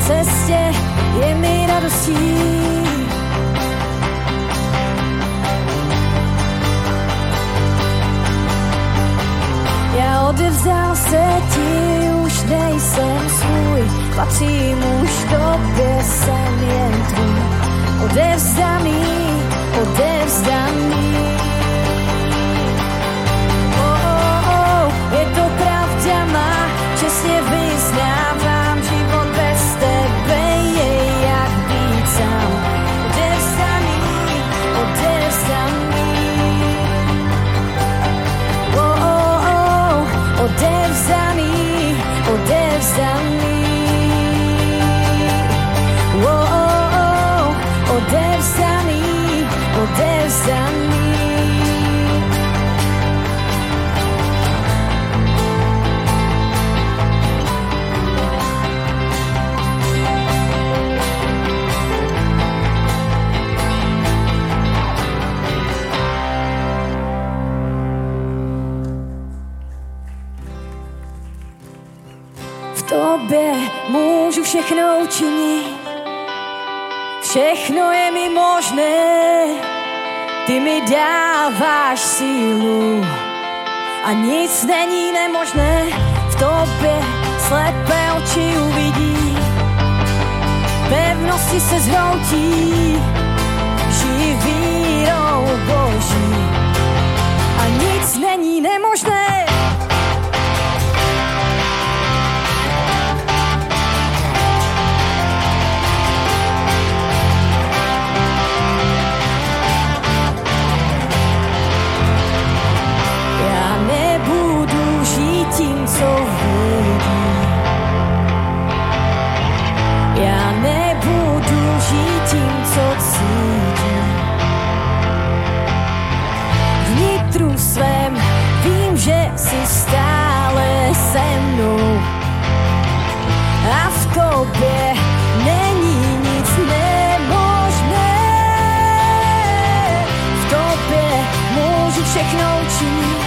ceste je mi radostí. Já odevzdal se ti, už nejsem svůj, patřím už tobě, jsem jen tvůj, odevzdaný. všechno učiní, všechno je mi možné. Ty mi dáváš sílu a nic není nemožné. V tobě slepé oči uvidí, pevnosti se zhroutí, žijí vírou Boží a nic není nemožné. Tobě není nic nemožné. V tobě můžu všechno učinit,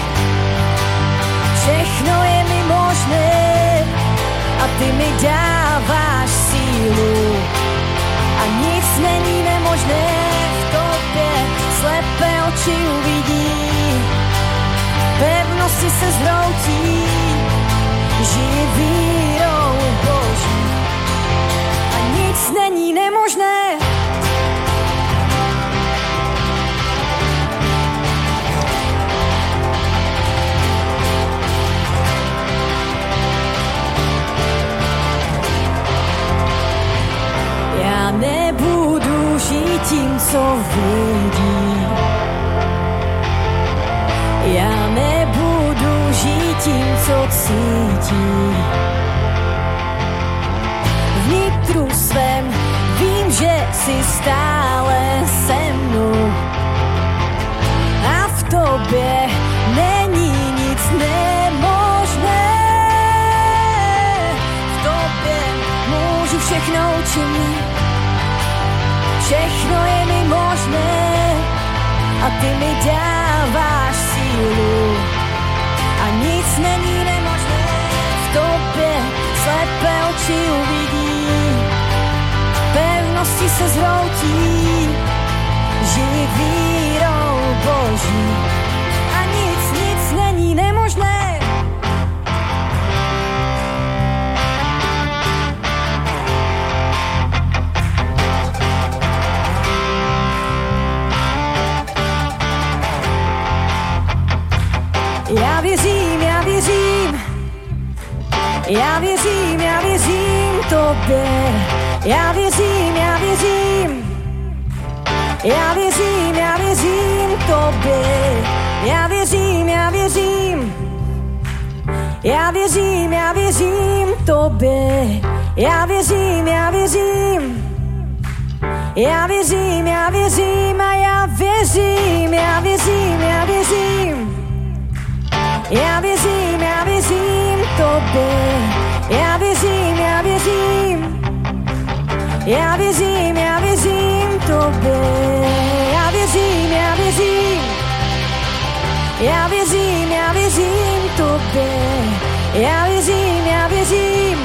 všechno je mi možné. A ty mi dáváš sílu. A nic není nemožné. V tobě, slepé oči uvidí, pevnosti se zhroutí, tím, co vidí. Já nebudu žít tím, co cítí. Vnitru svém vím, že jsi stále se mnou. A v tobě není nic nemožné. V tobě můžu všechno učinit. Všechno je mi možné a ty mi dáváš sílu. A nic není nemožné v tobě, slepé oči uvidí. Pevnosti se zhroutí, žij vírou Boží. Já věřím, já věřím tobě. Já věřím, já věřím, já věřím, já věřím tobě. Já věřím, já věřím, já věřím, já věřím tobě. Já věřím, já věřím, já věřím, já věřím a já věřím, já věřím, já věřím. Já věřím, tobě. Já věřím, já věřím. Já věřím, já věřím tobě. Já věřím, já věřím. Já věřím, já věřím tobě. Já věřím, já věřím.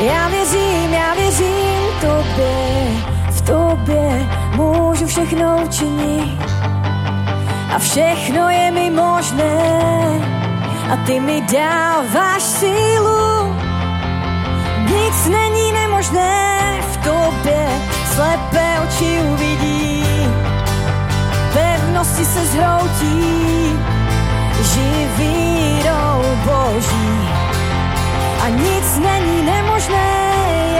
Já věřím, já věřím tobě. V tobě můžu všechno učinit a všechno je mi možné a ty mi dáváš sílu. Nic není nemožné v tobě, slepé oči uvidí, pevnosti se zhroutí, žij vírou Boží. A nic není nemožné,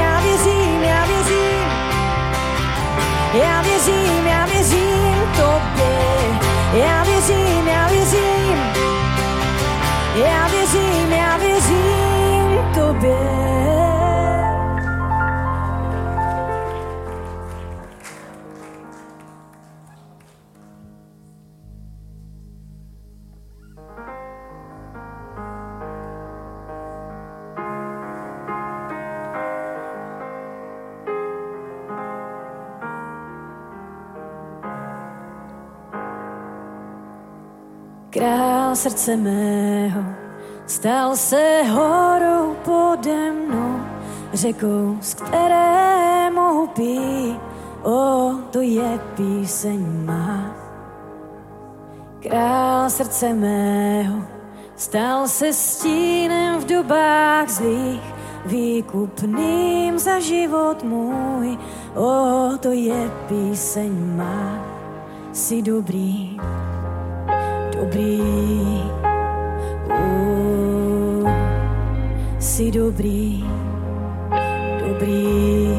já věřím, já věřím, já věřím, já věřím tobě. Já věřím, já srdce mého stal se horou pode mnou, řekou, z které mohu pít, o, to je píseň má. Král srdce mého stal se stínem v dobách zlých, výkupným za život můj, o, to je píseň má. Si dobrý, dobrý. Uh, si dobrý, dobrý.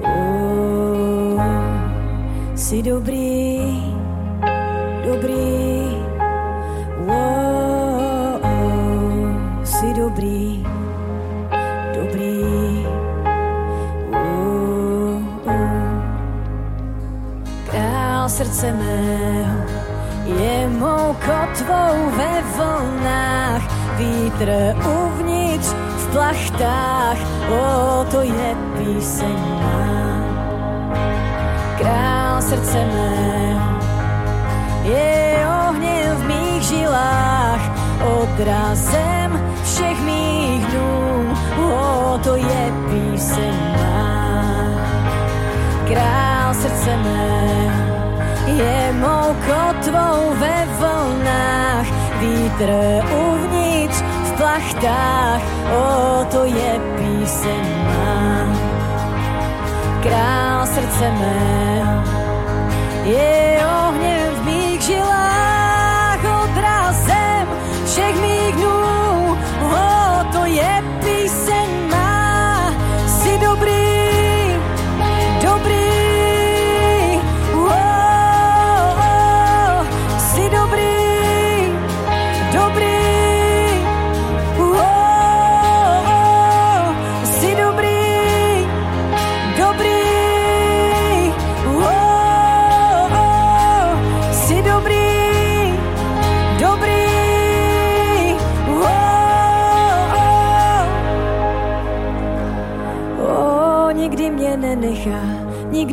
Uh, si dobrý, dobrý. Uh, dobrý, dobrý. Uh, srdce mého je mou kotvou ve vlnách, vítr uvnitř v plachtách, o, to je píseň má. Král srdce mého, je ohněm v mých žilách, odrazem všech mých dnů, o, to je píseň má. Král srdce mého, je mou kotvou ve vlnách, vítr uvnitř v plachtách, o to je píseň má. Král srdce mého, je ohněm v mých žilách, odrazem všech mých dnů,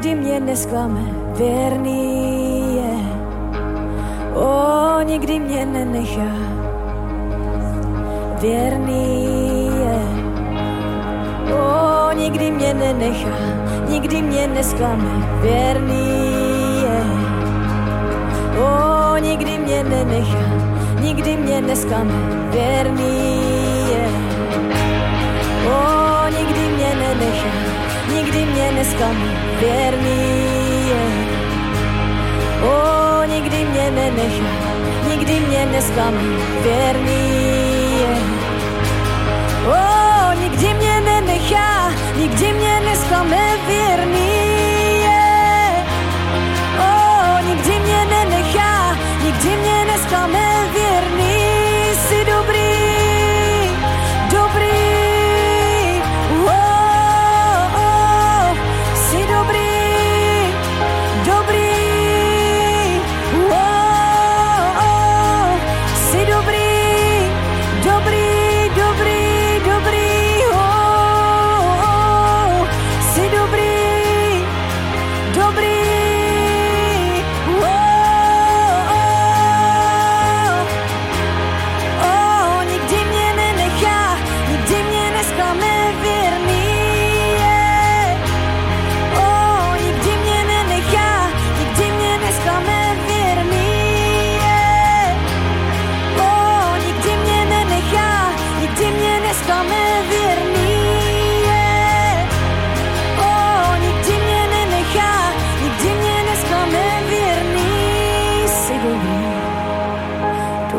nikdy mě nesklame, věrný je. O, nikdy mě nenechá, věrný je. O, nikdy mě nenechá, nikdy mě nesklame, věrný je. O, nikdy mě nenechá, nikdy mě nesklame, věrný je. O, nikdy mě nenechá, nikdy mě nesklame, věrný je. O, nikdy mě nenechá, nikdy mě nesklame, věrný je. O, nikdy mě nenechá, nikdy mě nesklame, věrný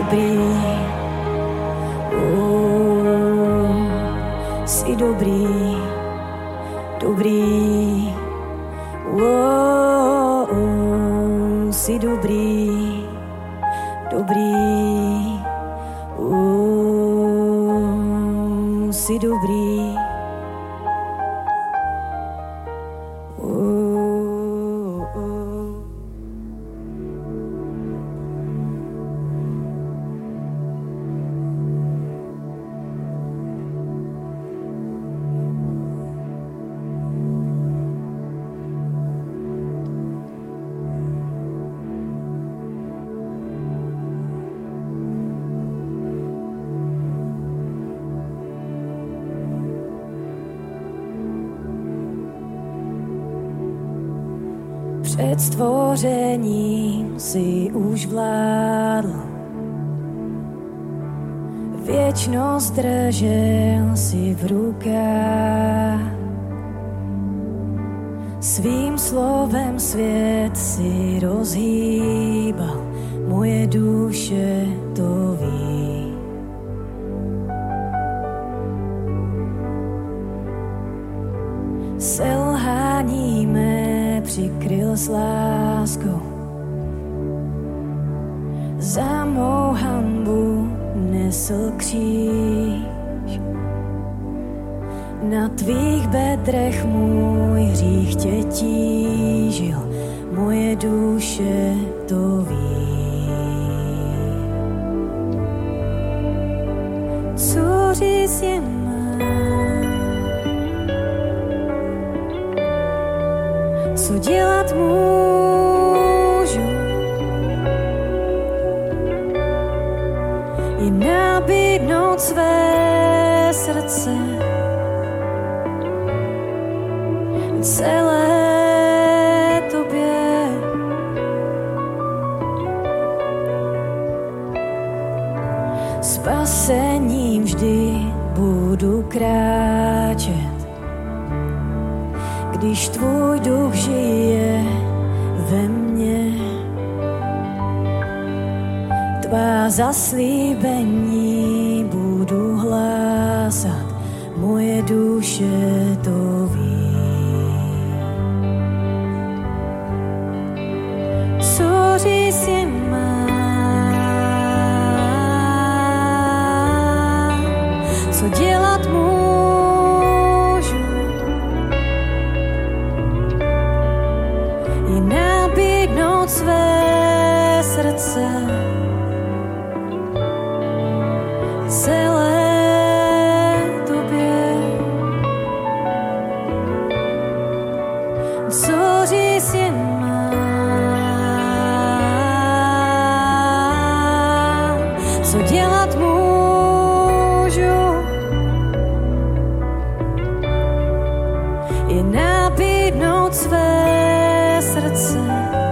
dobrý. Oh, si dobrý, dobrý. Držel si v rukách. Svým slovem svět si rozhýbal, moje duše nabídnout své srdce.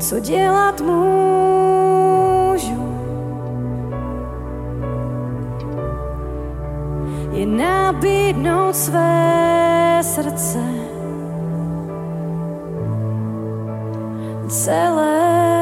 Co dělat můžu. Je nabídnout své srdce celé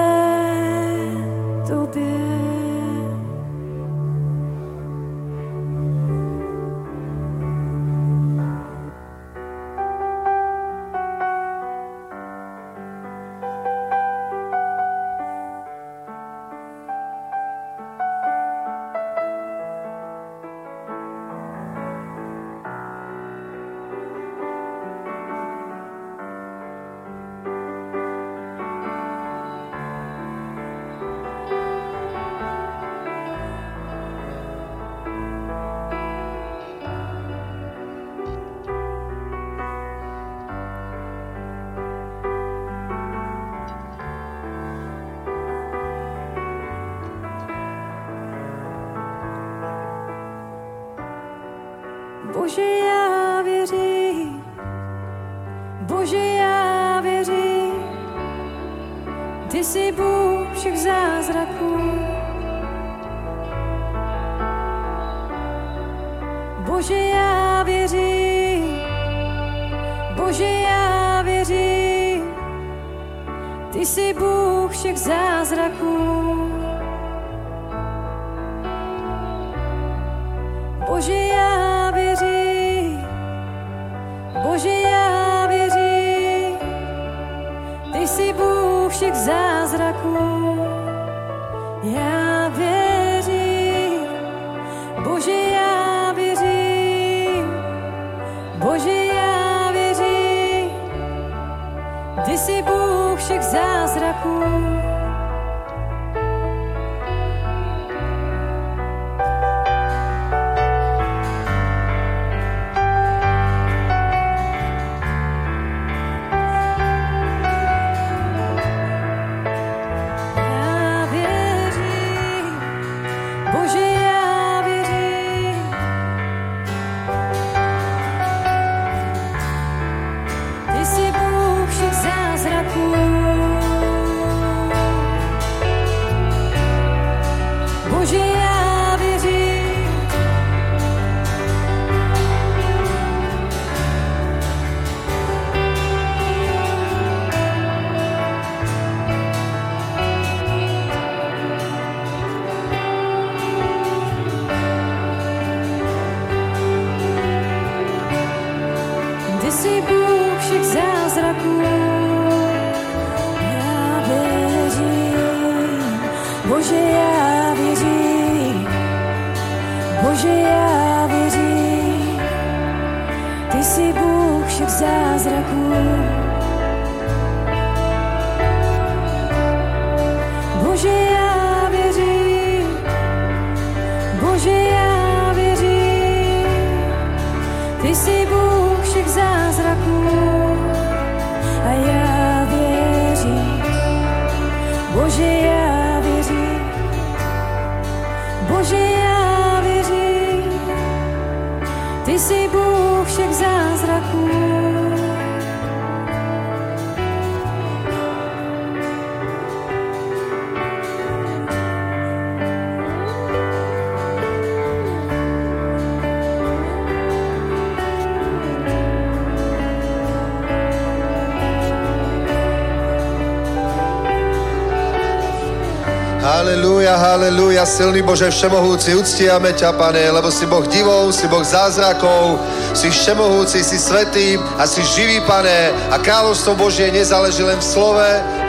Halelúja, silný Bože všemohúci, uctiame ťa, Pane, lebo si Boh divov, si Boh zázrakov, si všemohúci, si svetý a si živý, Pane. A kráľovstvo Božie nezáleží len v slove,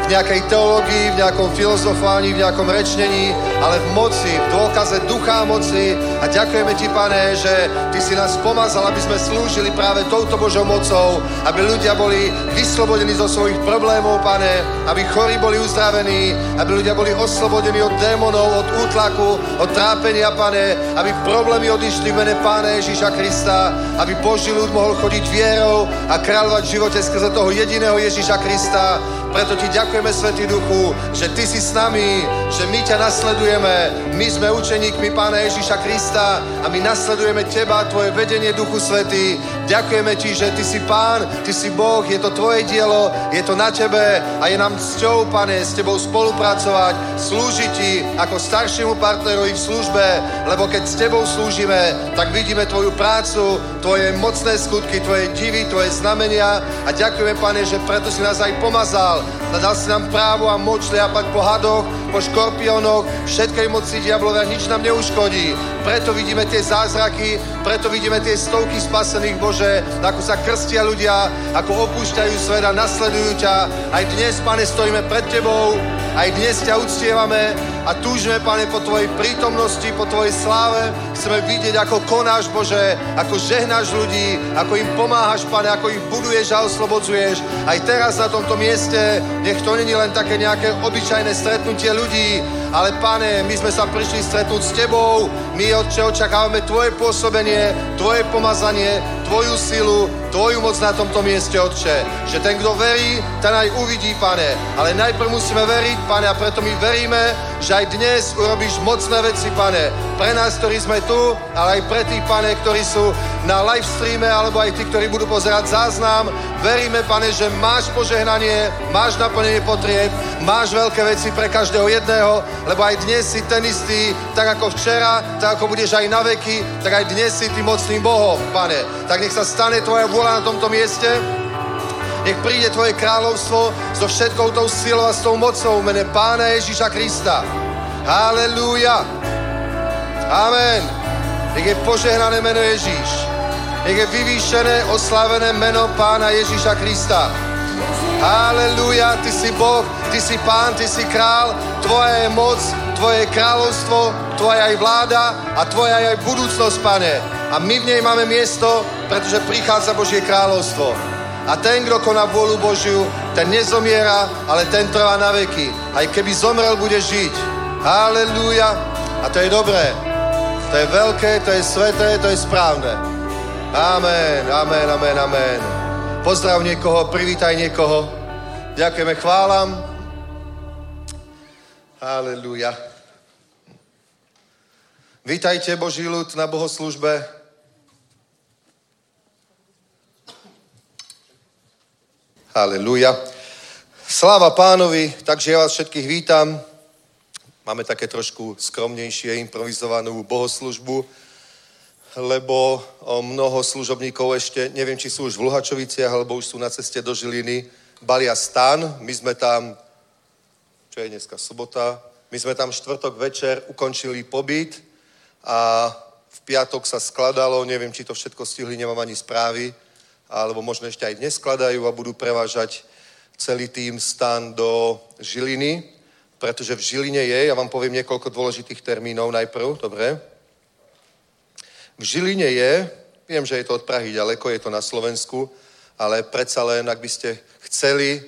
v nejakej teológii, v nejakom filozofáni, v nejakom rečnení, ale v moci, v dôkaze ducha moci. A ďakujeme Ti, Pane, že Ty si nás pomazal, aby sme slúžili práve touto Božou mocou, aby ľudia boli vyslobodení zo svojich problémov, Pane, aby chorí boli uzdravení, aby ľudia boli oslobodení od démonov, od útlaku, od trápenia, Pane, aby problémy odišli v mene Pána Ježíša Krista, aby Boží ľud mohol chodiť vierou a kráľovať v živote skrze toho jediného Ježíša Krista. Preto ti ďakujeme, Svetý Duchu, že ty si s nami, že my ťa nasledujeme. My sme učeníkmi Pána Ježíša Krista a my nasledujeme teba, tvoje vedenie Duchu Svetý. Ďakujeme ti, že ty si Pán, ty si Boh, je to tvoje dielo, je to na tebe a je nám cťou, Pane, s tebou spolupracovať, slúžiť ti ako staršiemu partnerovi v službe, lebo keď s tebou slúžime, tak vidíme tvoju prácu, tvoje mocné skutky, tvoje divy, tvoje znamenia a ďakujeme, Pane, že preto si nás aj pomazal. Dal si nám právo a moc liapať po hadoch, po škorpiónoch, všetkej moci diablove a nič nám neuškodí. Preto vidíme tie zázraky, preto vidíme tie stovky spasených Bože, ako sa krstia ľudia, ako opúšťajú svet a nasledujú ťa. Aj dnes, Pane, stojíme pred Tebou, aj dnes ťa uctievame a túžime, Pane, po Tvojej prítomnosti, po Tvojej sláve. Chceme vidieť, ako konáš, Bože, ako žehnáš ľudí, ako im pomáhaš, Pane, ako ich buduješ a oslobodzuješ. Aj teraz na tomto mieste, nech to není len také nejaké obyčajné stretnutie ľudí, ale Pane, my sme sa prišli stretnúť s Tebou, my, Otče, očakávame Tvoje pôsobenie, Tvoje pomazanie, Tvoju silu, Tvoju moc na tomto mieste, Otče. Že ten, kto verí, ten aj uvidí, Pane. Ale najprv musíme veriť, Pane, a preto my veríme, že aj dnes urobíš mocné veci, Pane. Pre nás, ktorí sme tu, ale aj pre tých, Pane, ktorí sú na live streame, alebo aj tí, ktorí budú pozerať záznam. Veríme, Pane, že máš požehnanie, máš naplnenie potrieb, máš veľké veci pre každého jedného, lebo aj dnes si ten istý, tak ako včera, tak ako budeš aj na veky, tak aj dnes si tým mocným Bohom, Pane. Tak nech sa stane Tvoja vôľa na tomto mieste. Nech príde Tvoje kráľovstvo so všetkou tou silou a s tou mocou v mene Pána Ježíša Krista. Halelúja. Amen. Nech je požehnané meno Ježíš. Nech je vyvýšené, oslávené meno Pána Ježíša Krista. Halelúja, Ty si Boh, Ty si Pán, Ty si král, Tvoja je moc, Tvoje je kráľovstvo, Tvoja je vláda a Tvoja je aj budúcnosť, Pane. A my v nej máme miesto, pretože prichádza Božie kráľovstvo. A ten, kto koná vôľu Božiu, ten nezomiera, ale ten trvá na veky. Aj keby zomrel, bude žiť. Halelúja. A to je dobré. To je veľké, to je sveté, to je správne. Amen, amen, amen, amen. Pozdrav niekoho, privítaj niekoho. Ďakujeme, chválam. Halelúja. Vítajte, Boží ľud, na bohoslužbe. Halelúja. Sláva pánovi, takže ja vás všetkých vítam. Máme také trošku skromnejšie improvizovanú bohoslužbu, lebo mnoho služobníkov ešte, neviem, či sú už v Luhačoviciach, alebo už sú na ceste do Žiliny, balia stan. My sme tam, čo je dneska sobota, my sme tam štvrtok večer ukončili pobyt a v piatok sa skladalo, neviem, či to všetko stihli, nemám ani správy, alebo možno ešte aj dnes skladajú a budú prevážať celý tým stan do Žiliny, pretože v Žiline je, ja vám poviem niekoľko dôležitých termínov najprv, dobre? V Žiline je, viem, že je to od Prahy ďaleko, je to na Slovensku, ale predsa len, ak by ste chceli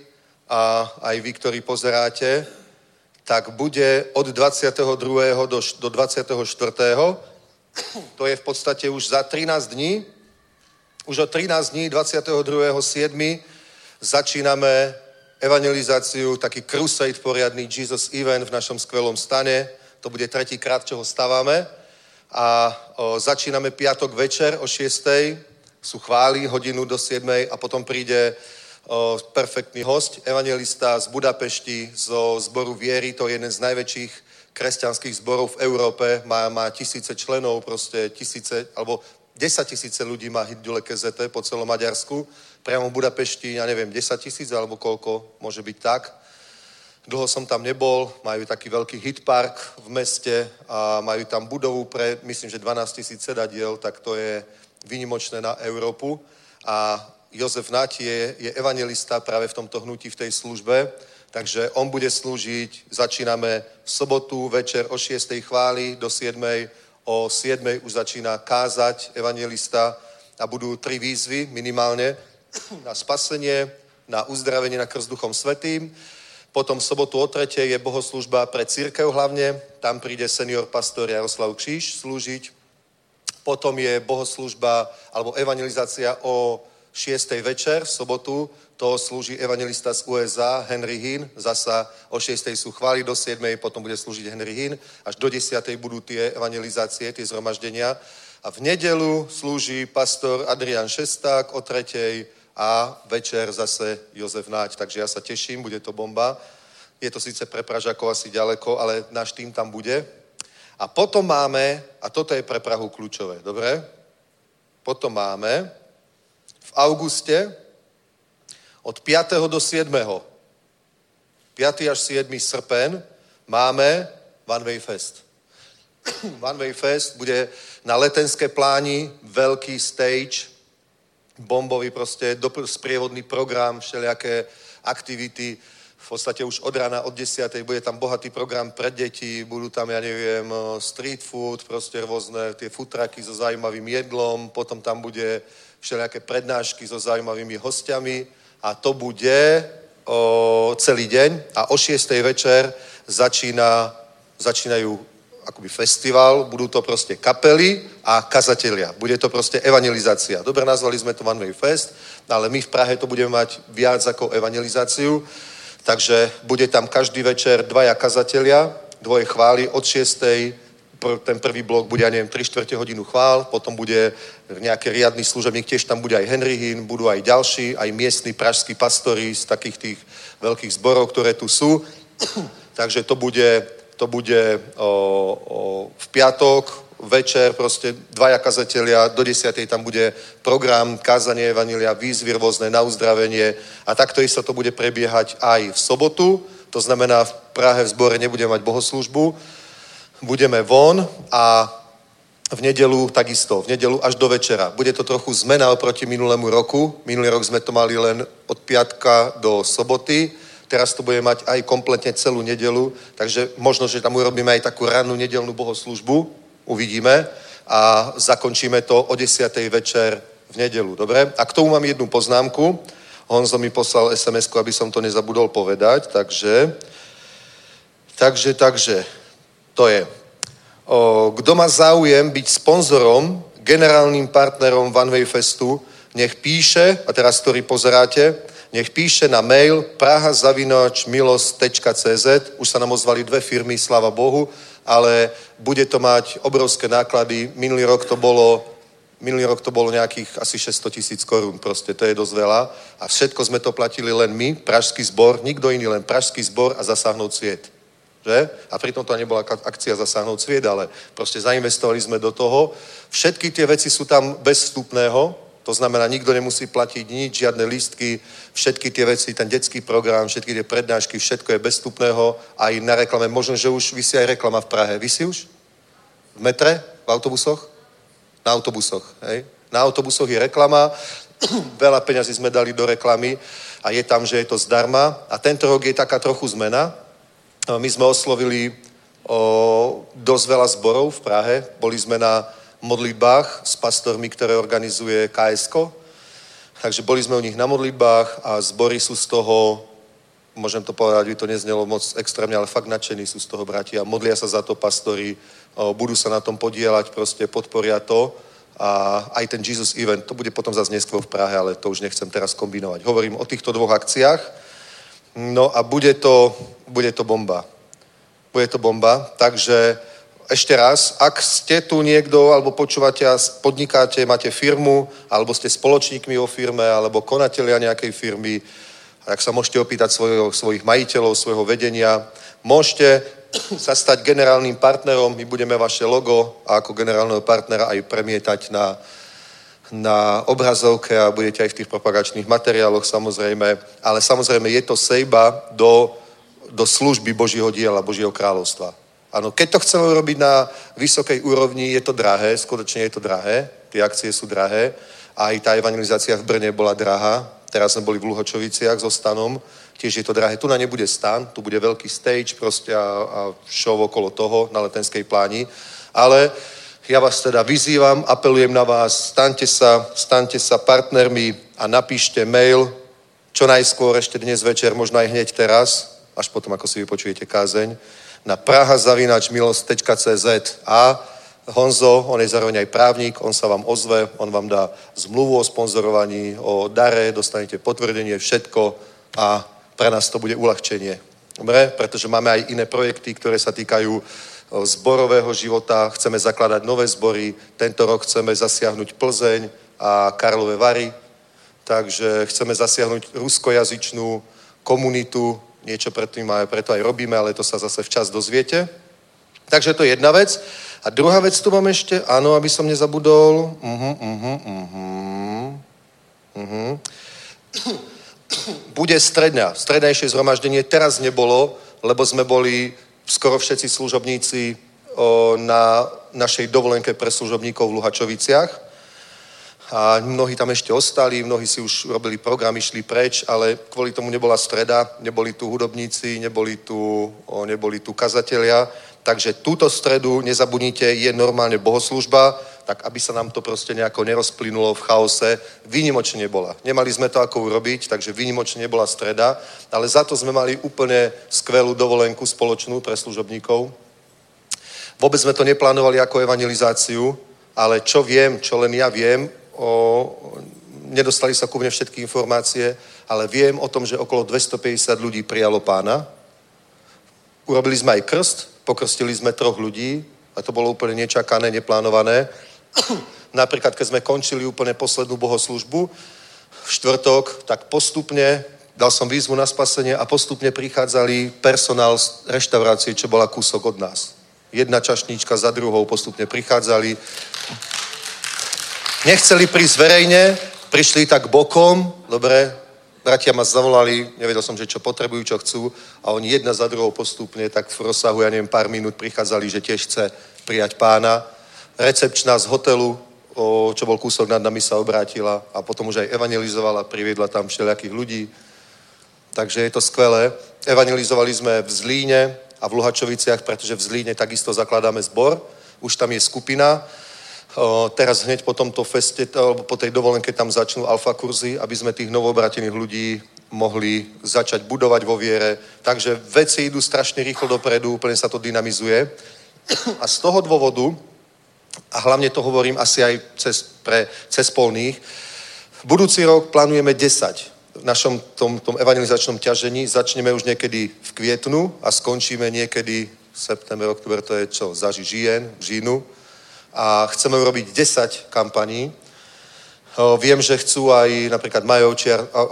a aj vy, ktorí pozeráte, tak bude od 22. do, do 24. To je v podstate už za 13 dní. Už o 13 dní, 22.7. začíname evangelizáciu, taký crusade poriadný Jesus Event v našom skvelom stane. To bude tretíkrát, čo ho stávame. A o, začíname piatok večer o 6. Sú chvály hodinu do 7. a potom príde o, perfektný host, evangelista z Budapešti, zo zboru Viery, to je jeden z najväčších kresťanských zborov v Európe, má, má tisíce členov, proste tisíce, alebo 10 tisíce ľudí má Hidule KZT po celom Maďarsku, priamo v Budapešti, ja neviem, 10 tisíc alebo koľko, môže byť tak. Dlho som tam nebol, majú taký veľký hitpark v meste a majú tam budovu pre, myslím, že 12 tisíc sedadiel, tak to je výnimočné na Európu. A Jozef Nať je, je evangelista práve v tomto hnutí, v tej službe, takže on bude slúžiť, začíname v sobotu večer o 6. chváli do 7. O 7. už začína kázať evangelista a budú tri výzvy minimálne na spasenie, na uzdravenie, na krst Duchom Svetým. Potom v sobotu o tretie je bohoslužba pre církev hlavne. Tam príde senior pastor Jaroslav Kříž slúžiť. Potom je bohoslužba alebo evangelizácia o 6. večer v sobotu, to slúži evangelista z USA Henry Hinn, zasa o 6. sú chvály, do 7. potom bude slúžiť Henry Hinn, až do 10. budú tie evangelizácie, tie zhromaždenia. A v nedelu slúži pastor Adrian Šesták o 3. a večer zase Jozef Náď. Takže ja sa teším, bude to bomba. Je to síce pre Pražakov asi ďaleko, ale náš tým tam bude. A potom máme, a toto je pre Prahu kľúčové, dobre? Potom máme v auguste od 5. do 7. 5. až 7. srpen máme One Way Fest. One Way Fest bude na letenské pláni, veľký stage, bombový proste, sprievodný program, všelijaké aktivity, v podstate už od rána, od 10. bude tam bohatý program pre deti, budú tam, ja neviem, street food, proste rôzne tie futraky so zaujímavým jedlom, potom tam bude všelijaké prednášky so zaujímavými hostiami a to bude o, celý deň a o 6. večer začína, začínajú akoby festival, budú to proste kapely a kazatelia. Bude to proste evangelizácia. Dobre, nazvali sme to One Way Fest, ale my v Prahe to budeme mať viac ako evangelizáciu, takže bude tam každý večer dvaja kazatelia, dvoje chvály od 6 ten prvý blok bude, ja neviem, 3 čtvrte hodinu chvál, potom bude nejaký riadny služebník, tiež tam bude aj Henry Hinn, budú aj ďalší, aj miestni pražskí pastori z takých tých veľkých zborov, ktoré tu sú. Takže to bude, to bude o, o, v piatok, večer, proste dvaja kazatelia, do desiatej tam bude program, kázanie Evanília, výzvy rôzne na uzdravenie a takto isto to bude prebiehať aj v sobotu, to znamená v Prahe v zbore nebudeme mať bohoslužbu, budeme von a v nedelu takisto, v nedelu až do večera. Bude to trochu zmena oproti minulému roku. Minulý rok sme to mali len od piatka do soboty. Teraz to bude mať aj kompletne celú nedelu, takže možno, že tam urobíme aj takú rannú nedelnú bohoslužbu. Uvidíme. A zakončíme to o 10. večer v nedelu. Dobre? A k tomu mám jednu poznámku. Honzo mi poslal sms aby som to nezabudol povedať. Takže, takže, takže, to je. Kto má záujem byť sponzorom, generálnym partnerom One Way Festu, nech píše, a teraz, ktorý pozeráte, nech píše na mail prahazavinočmilos.cz už sa nám ozvali dve firmy, sláva Bohu, ale bude to mať obrovské náklady. Minulý rok to bolo Minulý rok to bolo nejakých asi 600 tisíc korún, proste to je dosť veľa. A všetko sme to platili len my, Pražský zbor, nikto iný, len Pražský zbor a zasáhnout sviet. Že? A pritom to nebola akcia zasáhnout sviet, ale proste zainvestovali sme do toho. Všetky tie veci sú tam bez vstupného, to znamená, nikto nemusí platiť nič, žiadne lístky, všetky tie veci, ten detský program, všetky tie prednášky, všetko je bezstupného. Aj na reklame, možno, že už vysí aj reklama v Prahe. Vysí už? V metre? V autobusoch? Na autobusoch, hej? Na autobusoch je reklama, veľa peňazí sme dali do reklamy a je tam, že je to zdarma. A tento rok je taká trochu zmena, my sme oslovili o, dosť veľa zborov v Prahe. Boli sme na modlitbách s pastormi, ktoré organizuje KSK. Takže boli sme u nich na modlitbách a zbory sú z toho, môžem to povedať, by to neznelo moc extrémne, ale fakt nadšení sú z toho bratia. Modlia sa za to pastori, o, budú sa na tom podielať, proste podporia to. A aj ten Jesus Event, to bude potom zase neskôr v Prahe, ale to už nechcem teraz kombinovať. Hovorím o týchto dvoch akciách. No a bude to, bude to bomba. Bude to bomba, takže ešte raz, ak ste tu niekto, alebo počúvate a podnikáte, máte firmu, alebo ste spoločníkmi o firme, alebo konatelia nejakej firmy, tak sa môžete opýtať svojho, svojich majiteľov, svojho vedenia. Môžete sa stať generálnym partnerom, my budeme vaše logo a ako generálneho partnera aj premietať na, na obrazovke a budete aj v tých propagačných materiáloch samozrejme, ale samozrejme je to sejba do, do služby Božího diela, Božího kráľovstva. Áno, keď to chceme urobiť na vysokej úrovni, je to drahé, skutočne je to drahé, tie akcie sú drahé, a aj tá evangelizácia v Brne bola drahá, teraz sme boli v Luhočoviciach so stanom, tiež je to drahé. Tu na nebude stan, tu bude veľký stage proste a, a show okolo toho na letenskej pláni, ale ja vás teda vyzývam, apelujem na vás, staňte sa, staňte sa partnermi a napíšte mail, čo najskôr ešte dnes večer, možno aj hneď teraz, až potom, ako si vypočujete kázeň, na prahazavinačmilost.cz a Honzo, on je zároveň aj právnik, on sa vám ozve, on vám dá zmluvu o sponzorovaní, o dare, dostanete potvrdenie, všetko a pre nás to bude uľahčenie. Dobre? Pretože máme aj iné projekty, ktoré sa týkajú zborového života, chceme zakladať nové zbory, tento rok chceme zasiahnuť Plzeň a Karlové Vary, takže chceme zasiahnuť ruskojazyčnú komunitu, niečo predtým aj preto aj robíme, ale to sa zase včas dozviete. Takže to je jedna vec. A druhá vec tu mám ešte, áno, aby som nezabudol. Uh-huh, uh-huh, uh-huh. Uh-huh. Bude stredňa, strednejšie zhromaždenie. Teraz nebolo, lebo sme boli skoro všetci služobníci na našej dovolenke pre služobníkov v Luhačoviciach. A mnohí tam ešte ostali, mnohí si už robili program, išli preč, ale kvôli tomu nebola streda, neboli tu hudobníci, neboli tu, neboli tu kazatelia, takže túto stredu, nezabudnite, je normálne bohoslužba, tak aby sa nám to proste nejako nerozplynulo v chaose, výnimočne nebola. Nemali sme to ako urobiť, takže výnimočne nebola streda, ale za to sme mali úplne skvelú dovolenku spoločnú pre služobníkov. Vôbec sme to neplánovali ako evangelizáciu, ale čo viem, čo len ja viem, o, nedostali sa ku mne všetky informácie, ale viem o tom, že okolo 250 ľudí prijalo pána. Urobili sme aj krst, pokrstili sme troch ľudí a to bolo úplne nečakané, neplánované. Napríklad, keď sme končili úplne poslednú bohoslužbu v štvrtok, tak postupne dal som výzvu na spasenie a postupne prichádzali personál z reštaurácie, čo bola kúsok od nás. Jedna čašníčka za druhou postupne prichádzali. Nechceli prísť verejne, prišli tak bokom, dobre, bratia ma zavolali, nevedel som, že čo potrebujú, čo chcú a oni jedna za druhou postupne, tak v rozsahu, ja neviem, pár minút prichádzali, že tiež chce prijať pána. Recepčná z hotelu, o, čo bol kúsok nad nami, sa obrátila a potom už aj evangelizovala, priviedla tam všelijakých ľudí. Takže je to skvelé. Evangelizovali sme v Zlíne a v Luhačoviciach, pretože v Zlíne takisto zakladáme zbor. Už tam je skupina. O, teraz hneď po tomto feste, alebo po tej dovolenke tam začnú alfa kurzy, aby sme tých novobratených ľudí mohli začať budovať vo viere. Takže veci idú strašne rýchlo dopredu, úplne sa to dynamizuje. A z toho dôvodu, a hlavne to hovorím asi aj cez, pre cez polných, budúci rok plánujeme 10 v našom tom, tom evangelizačnom ťažení. Začneme už niekedy v kvietnu a skončíme niekedy v september, oktober, to je čo, zaži žien, žínu. A chceme urobiť 10 kampaní, Viem, že chcú aj napríklad Majo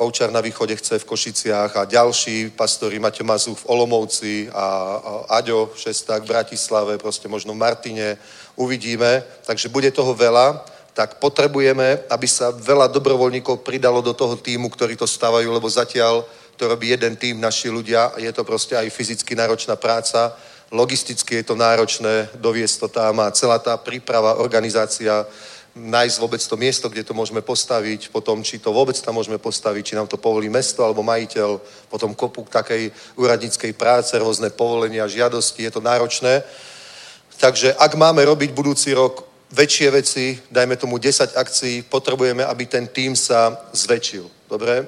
Ovčiar, na východe chce v Košiciach a ďalší pastori, Maťo Mazúch v Olomouci a, a Aďo Šesták v Bratislave, proste možno v Martine, uvidíme. Takže bude toho veľa, tak potrebujeme, aby sa veľa dobrovoľníkov pridalo do toho týmu, ktorí to stávajú, lebo zatiaľ to robí jeden tým, naši ľudia, je to proste aj fyzicky náročná práca, logisticky je to náročné, doviesť to tam a celá tá príprava, organizácia, nájsť vôbec to miesto, kde to môžeme postaviť, potom či to vôbec tam môžeme postaviť, či nám to povolí mesto alebo majiteľ, potom kopu takej úradníckej práce, rôzne povolenia, žiadosti, je to náročné. Takže ak máme robiť budúci rok väčšie veci, dajme tomu 10 akcií, potrebujeme, aby ten tým sa zväčšil. Dobre?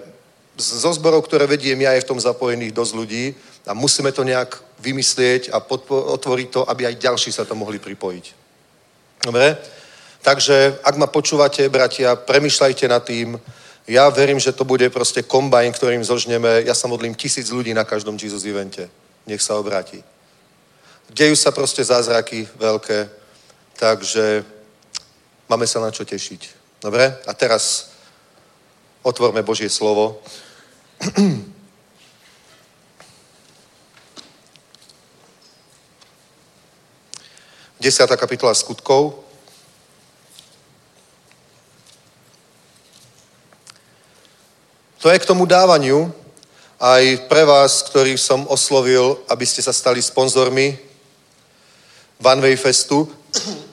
Zo zborov, ktoré vediem ja, je v tom zapojených dosť ľudí a musíme to nejak vymyslieť a otvoriť to, aby aj ďalší sa to mohli pripojiť. Dobre? Takže ak ma počúvate, bratia, premyšľajte nad tým. Ja verím, že to bude proste kombajn, ktorým zožneme. Ja sa modlím tisíc ľudí na každom Jesus evente. Nech sa obráti. Dejú sa proste zázraky veľké, takže máme sa na čo tešiť. Dobre? A teraz otvorme Božie slovo. Desiatá kapitola skutkov. To je k tomu dávaniu aj pre vás, ktorých som oslovil, aby ste sa stali sponzormi One Way Festu.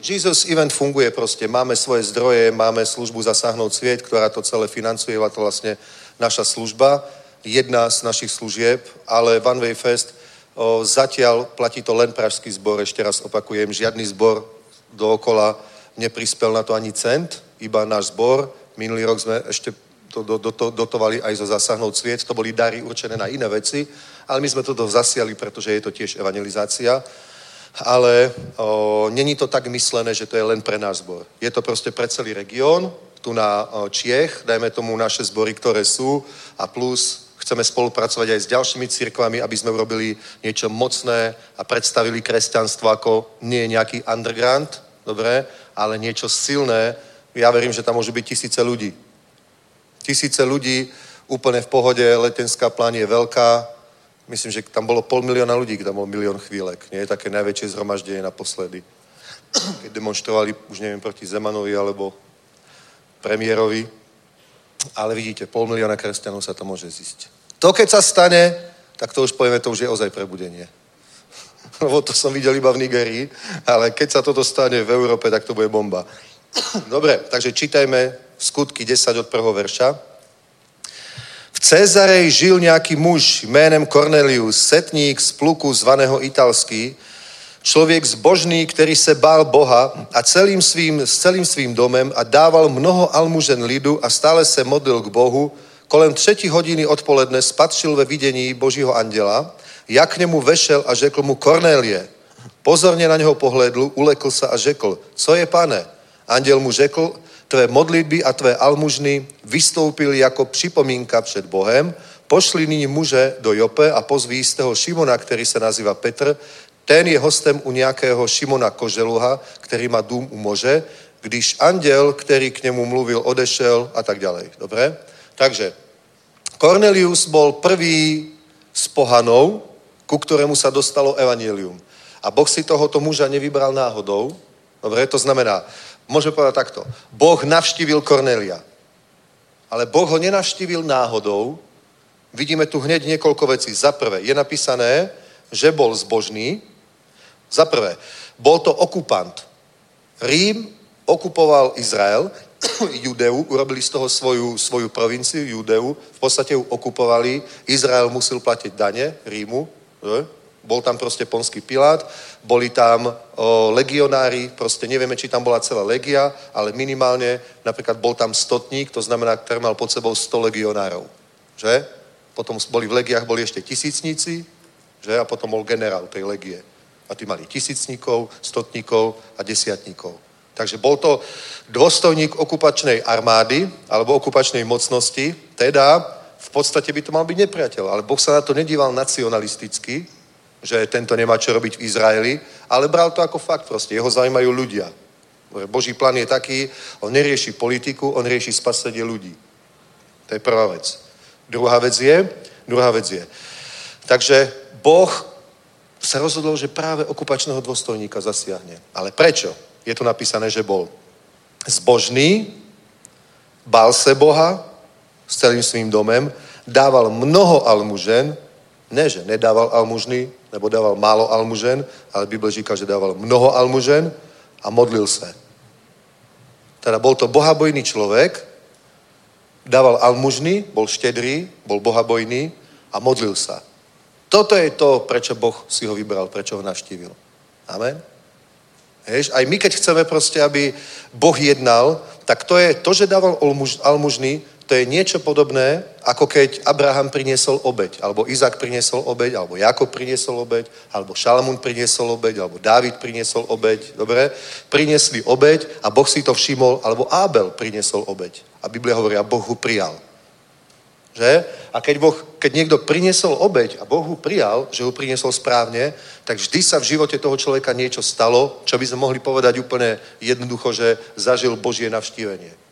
Jesus Event funguje proste. Máme svoje zdroje, máme službu Zasahnout sviet, ktorá to celé financuje, a to vlastne naša služba, jedna z našich služieb, ale One Way Fest o, zatiaľ platí to len pražský zbor, ešte raz opakujem, žiadny zbor dookola neprispel na to ani cent, iba náš zbor. Minulý rok sme ešte to do, do, do, dotovali aj zo zasahnout sviet, to boli dary určené na iné veci, ale my sme toto zasiali, pretože je to tiež evangelizácia. Ale o, není to tak myslené, že to je len pre náš zbor. Je to proste pre celý región, tu na o, Čiech, dajme tomu naše zbory, ktoré sú, a plus chceme spolupracovať aj s ďalšími církvami, aby sme urobili niečo mocné a predstavili kresťanstvo ako nie nejaký underground, dobre, ale niečo silné. Ja verím, že tam môže byť tisíce ľudí. Tisíce ľudí, úplne v pohode, letenská plán je veľká, myslím, že tam bolo pol milióna ľudí, tam bol milión chvílek. Nie je také najväčšie zhromaždenie naposledy. Keď demonstrovali, už neviem, proti Zemanovi alebo premiérovi. Ale vidíte, pol milióna kresťanov sa to môže zísť. To, keď sa stane, tak to už povieme, to už je ozaj prebudenie. Lebo to som videl iba v Nigerii, ale keď sa toto stane v Európe, tak to bude bomba. Dobre, takže čítajme skutky 10 od prvého verša. V Cezarej žil nejaký muž jménem Cornelius, setník z pluku zvaného Italský, člověk zbožný, který se bál Boha a celým svým, s celým svým domem a dával mnoho almužen lidu a stále se modlil k Bohu, kolem třetí hodiny odpoledne spatřil ve vidění Božího anděla, jak k němu vešel a řekl mu Kornélie. Pozorně na něho pohledl, ulekl se a řekl, co je pane? Anděl mu řekl, tvé modlitby a tvé almužny vystoupili jako připomínka před Bohem, pošli nyní muže do Jope a pozví jistého Šimona, který se nazývá Petr, ten je hostem u nějakého Šimona Koželuha, který má dům u moře, když anděl, který k němu mluvil, odešel a tak ďalej. Dobre? Takže Cornelius bol prvý z pohanov, ku ktorému sa dostalo evanílium. A Boh si tohoto muža nevybral náhodou. Dobre, to znamená, môžeme povedať takto. Boh navštívil Kornelia. Ale Boh ho nenavštívil náhodou. Vidíme tu hneď niekoľko vecí. Za prvé, je napísané, že bol zbožný. Za prvé, bol to okupant. Rím okupoval Izrael, Judeu, urobili z toho svoju, svoju provinciu, Judeu, v podstate ju okupovali, Izrael musel platiť dane Rímu? Bol tam proste ponský Pilát, boli tam o, legionári, proste nevieme, či tam bola celá legia, ale minimálne napríklad bol tam stotník, to znamená, ktorý mal pod sebou 100 legionárov. Že? Potom boli v legiách boli ešte tisícníci, že? A potom bol generál tej legie. A tí mali tisícníkov, stotníkov a desiatníkov. Takže bol to dôstojník okupačnej armády alebo okupačnej mocnosti, teda v podstate by to mal byť nepriateľ. Ale Boh sa na to nedíval nacionalisticky, že tento nemá čo robiť v Izraeli, ale bral to ako fakt proste. Jeho zaujímajú ľudia. Boží plán je taký, on nerieši politiku, on rieši spasenie ľudí. To je prvá vec. Druhá vec je, druhá vec je. Takže Boh sa rozhodol, že práve okupačného dôstojníka zasiahne. Ale prečo? Je tu napísané, že bol zbožný, bál se Boha s celým svým domem, dával mnoho almužen, ne, že nedával almužny, nebo dával málo almužen, ale Bible říká, že dával mnoho almužen a modlil se. Teda bol to bohabojný človek, dával almužny, bol štedrý, bol bohabojný a modlil sa. Toto je to, prečo Boh si ho vybral, prečo ho navštívil. Amen. Hež, aj my, keď chceme proste, aby Boh jednal, tak to je to, že dával almužny, to je niečo podobné, ako keď Abraham priniesol obeď, alebo Izak priniesol obeď, alebo Jakob priniesol obeď, alebo Šalamún priniesol obeď, alebo Dávid priniesol obeď, dobre? Priniesli obeď a Boh si to všimol, alebo Ábel priniesol obeď. A Biblia hovorí, a Boh ho prijal. Že? A keď, boh, keď niekto priniesol obeď a Boh ho prijal, že ho priniesol správne, tak vždy sa v živote toho človeka niečo stalo, čo by sme mohli povedať úplne jednoducho, že zažil Božie navštívenie.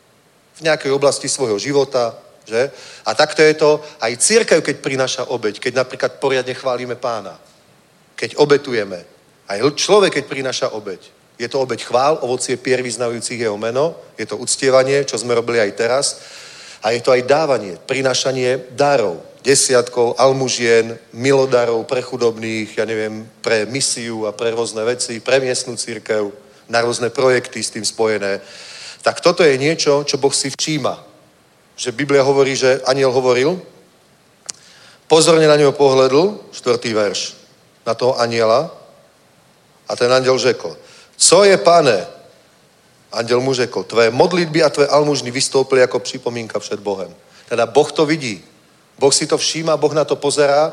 V nejakej oblasti svojho života, že? A takto je to aj církev, keď prináša obeď, keď napríklad poriadne chválime pána, keď obetujeme. Aj človek, keď prináša obeď. Je to obeď chvál, ovocie pier vyznavujúcich jeho meno, je to uctievanie, čo sme robili aj teraz. A je to aj dávanie, prinašanie darov, desiatkov, almužien, milodarov pre chudobných, ja neviem, pre misiu a pre rôzne veci, pre miestnú církev, na rôzne projekty s tým spojené. Tak toto je niečo, čo Boh si všíma. Že Biblia hovorí, že aniel hovoril, pozorne na neho pohledl, štvrtý verš, na toho aniela, a ten aniel řekl, co je pane, Anděl mu řekl, tvé modlitby a tvé almužny vystoupily jako připomínka před Bohem. Teda Boh to vidí. Boh si to všíma, Boh na to pozerá.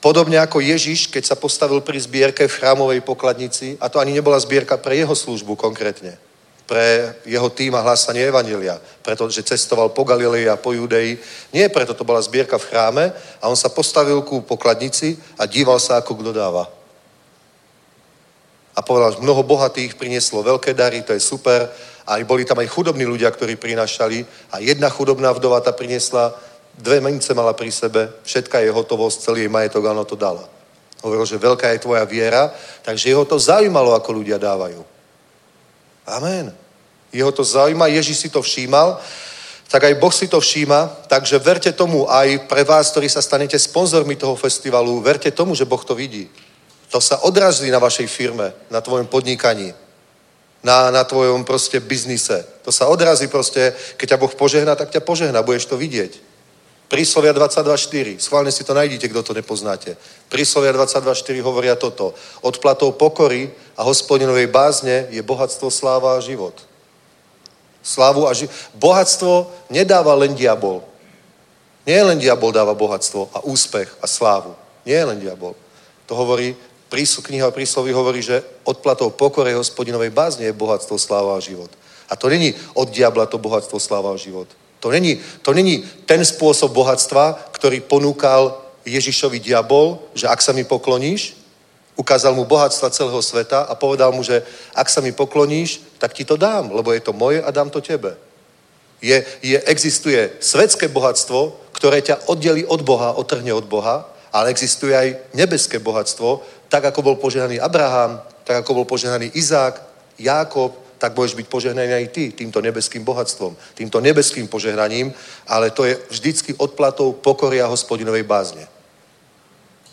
Podobne ako Ježiš, keď sa postavil pri zbierke v chrámovej pokladnici, a to ani nebola zbierka pre jeho službu konkrétne, pre jeho tým a hlásanie Evanília, pretože cestoval po Galilei a po Judei. Nie preto to bola zbierka v chráme a on sa postavil ku pokladnici a díval sa, ako kto dáva. A povedal, že mnoho bohatých prinieslo veľké dary, to je super, a boli tam aj chudobní ľudia, ktorí prinašali a jedna chudobná vdova ta priniesla, dve mince mala pri sebe, všetka je hotovosť, celý jej majetok, áno, to dala. Hovoril, že veľká je tvoja viera, takže jeho to zaujímalo, ako ľudia dávajú. Amen. Jeho to zaujíma, Ježíš si to všímal, tak aj Boh si to všíma, takže verte tomu aj pre vás, ktorí sa stanete sponzormi toho festivalu, verte tomu, že Boh to vidí. To sa odrazí na vašej firme, na tvojom podnikaní, na, na tvojom proste biznise. To sa odrazí proste, keď ťa Boh požehná, tak ťa požehná, budeš to vidieť. Príslovia 22.4. Schválne si to najdite, kto to nepoznáte. Príslovia 22.4 hovoria toto. Odplatou pokory a hospodinovej bázne je bohatstvo, sláva a život. Slávu a život. Bohatstvo nedáva len diabol. Nie len diabol dáva bohatstvo a úspech a slávu. Nie len diabol. To hovorí kniha prísloví hovorí, že odplatou pokorej hospodinovej bázne je bohatstvo, sláva a život. A to není od diabla to bohatstvo, sláva a život. To není, to není ten spôsob bohatstva, ktorý ponúkal Ježišovi diabol, že ak sa mi pokloníš, ukázal mu bohatstva celého sveta a povedal mu, že ak sa mi pokloníš, tak ti to dám, lebo je to moje a dám to tebe. Je, je, existuje svetské bohatstvo, ktoré ťa oddelí od Boha, otrhne od Boha, ale existuje aj nebeské bohatstvo, tak ako bol požehnaný Abraham, tak ako bol požehnaný Izák, Jákob, tak budeš byť požehnaný aj ty týmto nebeským bohatstvom, týmto nebeským požehnaním, ale to je vždycky odplatou pokory a hospodinovej bázne.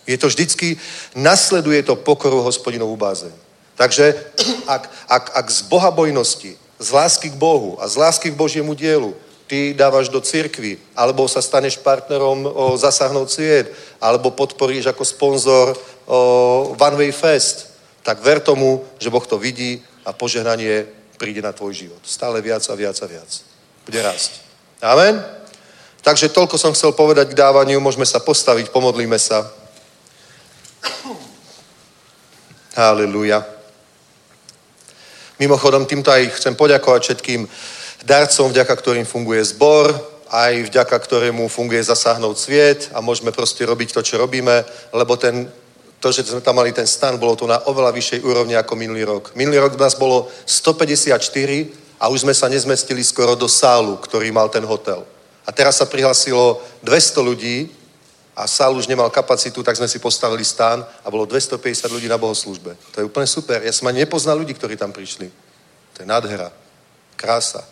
Je to vždycky, nasleduje to pokoru hospodinovú bázeň. Takže ak, ak, ak z bohabojnosti, z lásky k Bohu a z lásky k Božiemu dielu ty dávaš do cirkvy, alebo sa staneš partnerom o zasáhnout sviet, alebo podporíš ako sponzor o One Way Fest, tak ver tomu, že Boh to vidí a požehnanie príde na tvoj život. Stále viac a viac a viac. Bude rásť. Amen? Takže toľko som chcel povedať k dávaniu. Môžeme sa postaviť, pomodlíme sa. Halleluja. Mimochodom, týmto aj chcem poďakovať všetkým darcom, vďaka ktorým funguje zbor, aj vďaka ktorému funguje zasáhnout sviet a môžeme proste robiť to, čo robíme, lebo ten, to, že sme tam mali ten stan, bolo to na oveľa vyššej úrovni ako minulý rok. Minulý rok nás bolo 154 a už sme sa nezmestili skoro do sálu, ktorý mal ten hotel. A teraz sa prihlasilo 200 ľudí a sál už nemal kapacitu, tak sme si postavili stán a bolo 250 ľudí na bohoslužbe. To je úplne super. Ja som ani nepoznal ľudí, ktorí tam prišli. To je nádhera. Krása.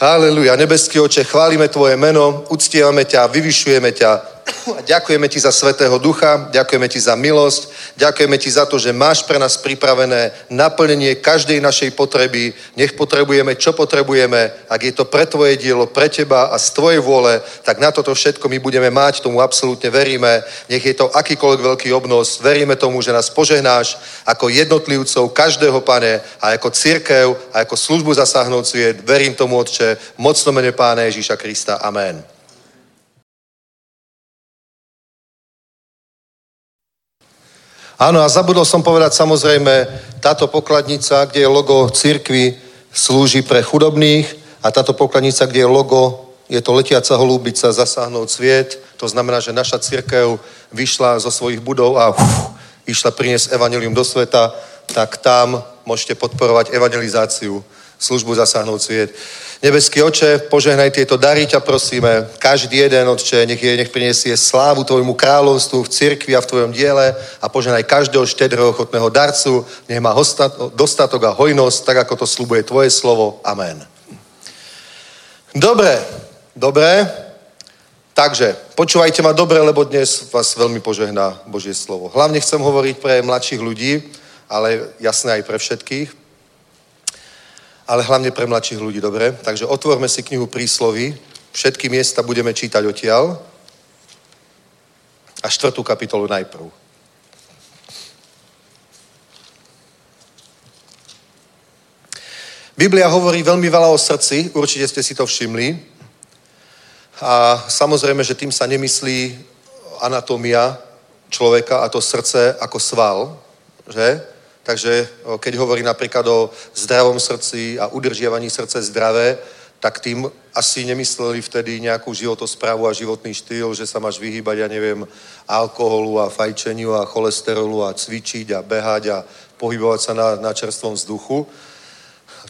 Haleluja. Nebeský oče, chválime Tvoje meno, uctievame ťa, vyvyšujeme ťa, a ďakujeme ti za Svetého Ducha, ďakujeme ti za milosť, ďakujeme ti za to, že máš pre nás pripravené naplnenie každej našej potreby. Nech potrebujeme, čo potrebujeme. Ak je to pre tvoje dielo, pre teba a z tvojej vôle, tak na toto všetko my budeme mať, tomu absolútne veríme. Nech je to akýkoľvek veľký obnos, veríme tomu, že nás požehnáš ako jednotlivcov, každého pane a ako církev a ako službu zasáhnout sviet. Verím tomu, Otče, mocno mene Pána Ježíša Krista. Amen. Áno, a zabudol som povedať samozrejme, táto pokladnica, kde je logo církvy, slúži pre chudobných a táto pokladnica, kde je logo, je to letiaca holúbica, zasáhnout sviet. To znamená, že naša církev vyšla zo svojich budov a uf, išla priniesť evanelium do sveta, tak tam môžete podporovať evangelizáciu, službu zasáhnout sviet. Nebeský oče, požehnaj tieto dary, ťa prosíme. Každý jeden, oče, nech, je, nech priniesie slávu tvojmu kráľovstvu v cirkvi a v tvojom diele a požehnaj každého štedrého ochotného darcu. Nech má dostatok a hojnosť, tak ako to slubuje tvoje slovo. Amen. Dobre, dobre. Takže, počúvajte ma dobre, lebo dnes vás veľmi požehná Božie slovo. Hlavne chcem hovoriť pre mladších ľudí, ale jasné aj pre všetkých ale hlavne pre mladších ľudí, dobre? Takže otvorme si knihu príslovy, všetky miesta budeme čítať odtiaľ a štvrtú kapitolu najprv. Biblia hovorí veľmi veľa o srdci, určite ste si to všimli. A samozrejme, že tým sa nemyslí anatómia, človeka a to srdce ako sval, že? Takže keď hovorí napríklad o zdravom srdci a udržiavaní srdce zdravé, tak tým asi nemysleli vtedy nejakú životosprávu a životný štýl, že sa máš vyhýbať, ja neviem, alkoholu a fajčeniu a cholesterolu a cvičiť a behať a pohybovať sa na, na čerstvom vzduchu,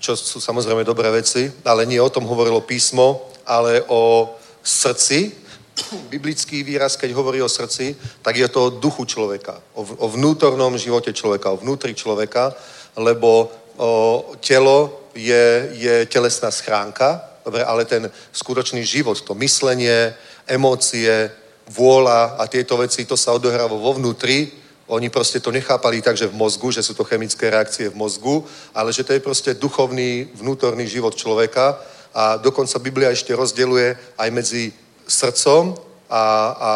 čo sú samozrejme dobré veci, ale nie o tom hovorilo písmo, ale o srdci. Biblický výraz, keď hovorí o srdci, tak je to o duchu človeka, o, vnútornom živote človeka, o vnútri človeka, lebo o, telo je, je telesná schránka, dobre, ale ten skutočný život, to myslenie, emócie, vôľa a tieto veci, to sa odohráva vo vnútri. Oni proste to nechápali tak, že v mozgu, že sú to chemické reakcie v mozgu, ale že to je proste duchovný, vnútorný život človeka a dokonca Biblia ešte rozdeluje aj medzi srdcom a, a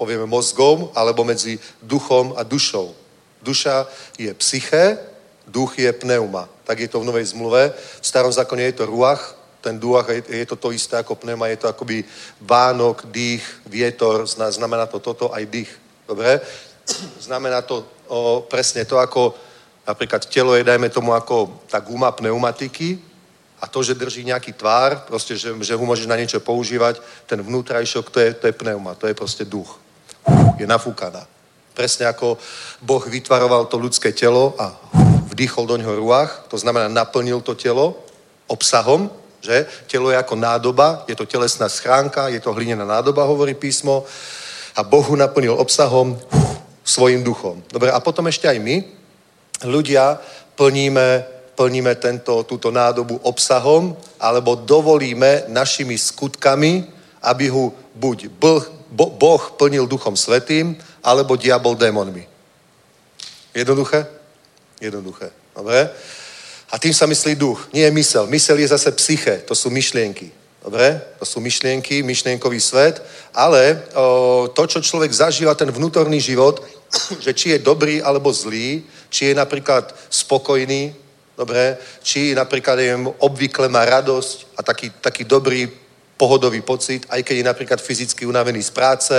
povieme mozgom, alebo medzi duchom a dušou. Duša je psyché, duch je pneuma. Tak je to v Novej zmluve. V starom zákone je to ruach, ten duach, je to to isté ako pneuma, je to akoby vánok, dých, vietor, znamená to toto aj dých. Dobre? Znamená to o, presne to, ako napríklad telo je, dajme tomu, ako tá guma pneumatiky a to, že drží nejaký tvár, proste, že, že ho môžeš na niečo používať, ten vnútrajšok, to je, to je pneuma, to je proste duch. Je nafúkaná. Presne ako Boh vytvaroval to ľudské telo a vdýchol do ňoho ruach, to znamená naplnil to telo obsahom, že? Telo je ako nádoba, je to telesná schránka, je to hlinená nádoba, hovorí písmo a Bohu naplnil obsahom svojim duchom. Dobre, a potom ešte aj my, ľudia, plníme, plníme tento, túto nádobu obsahom, alebo dovolíme našimi skutkami, aby ho buď boh, plnil duchom svetým, alebo diabol démonmi. Jednoduché? Jednoduché. Dobre? A tým sa myslí duch, nie je mysel. Mysel je zase psyche, to sú myšlienky. Dobre? To sú myšlienky, myšlienkový svet, ale o, to, čo človek zažíva, ten vnútorný život, že či je dobrý alebo zlý, či je napríklad spokojný, dobre, či napríklad neviem, obvykle má radosť a taký, taký dobrý pohodový pocit, aj keď je napríklad fyzicky unavený z práce,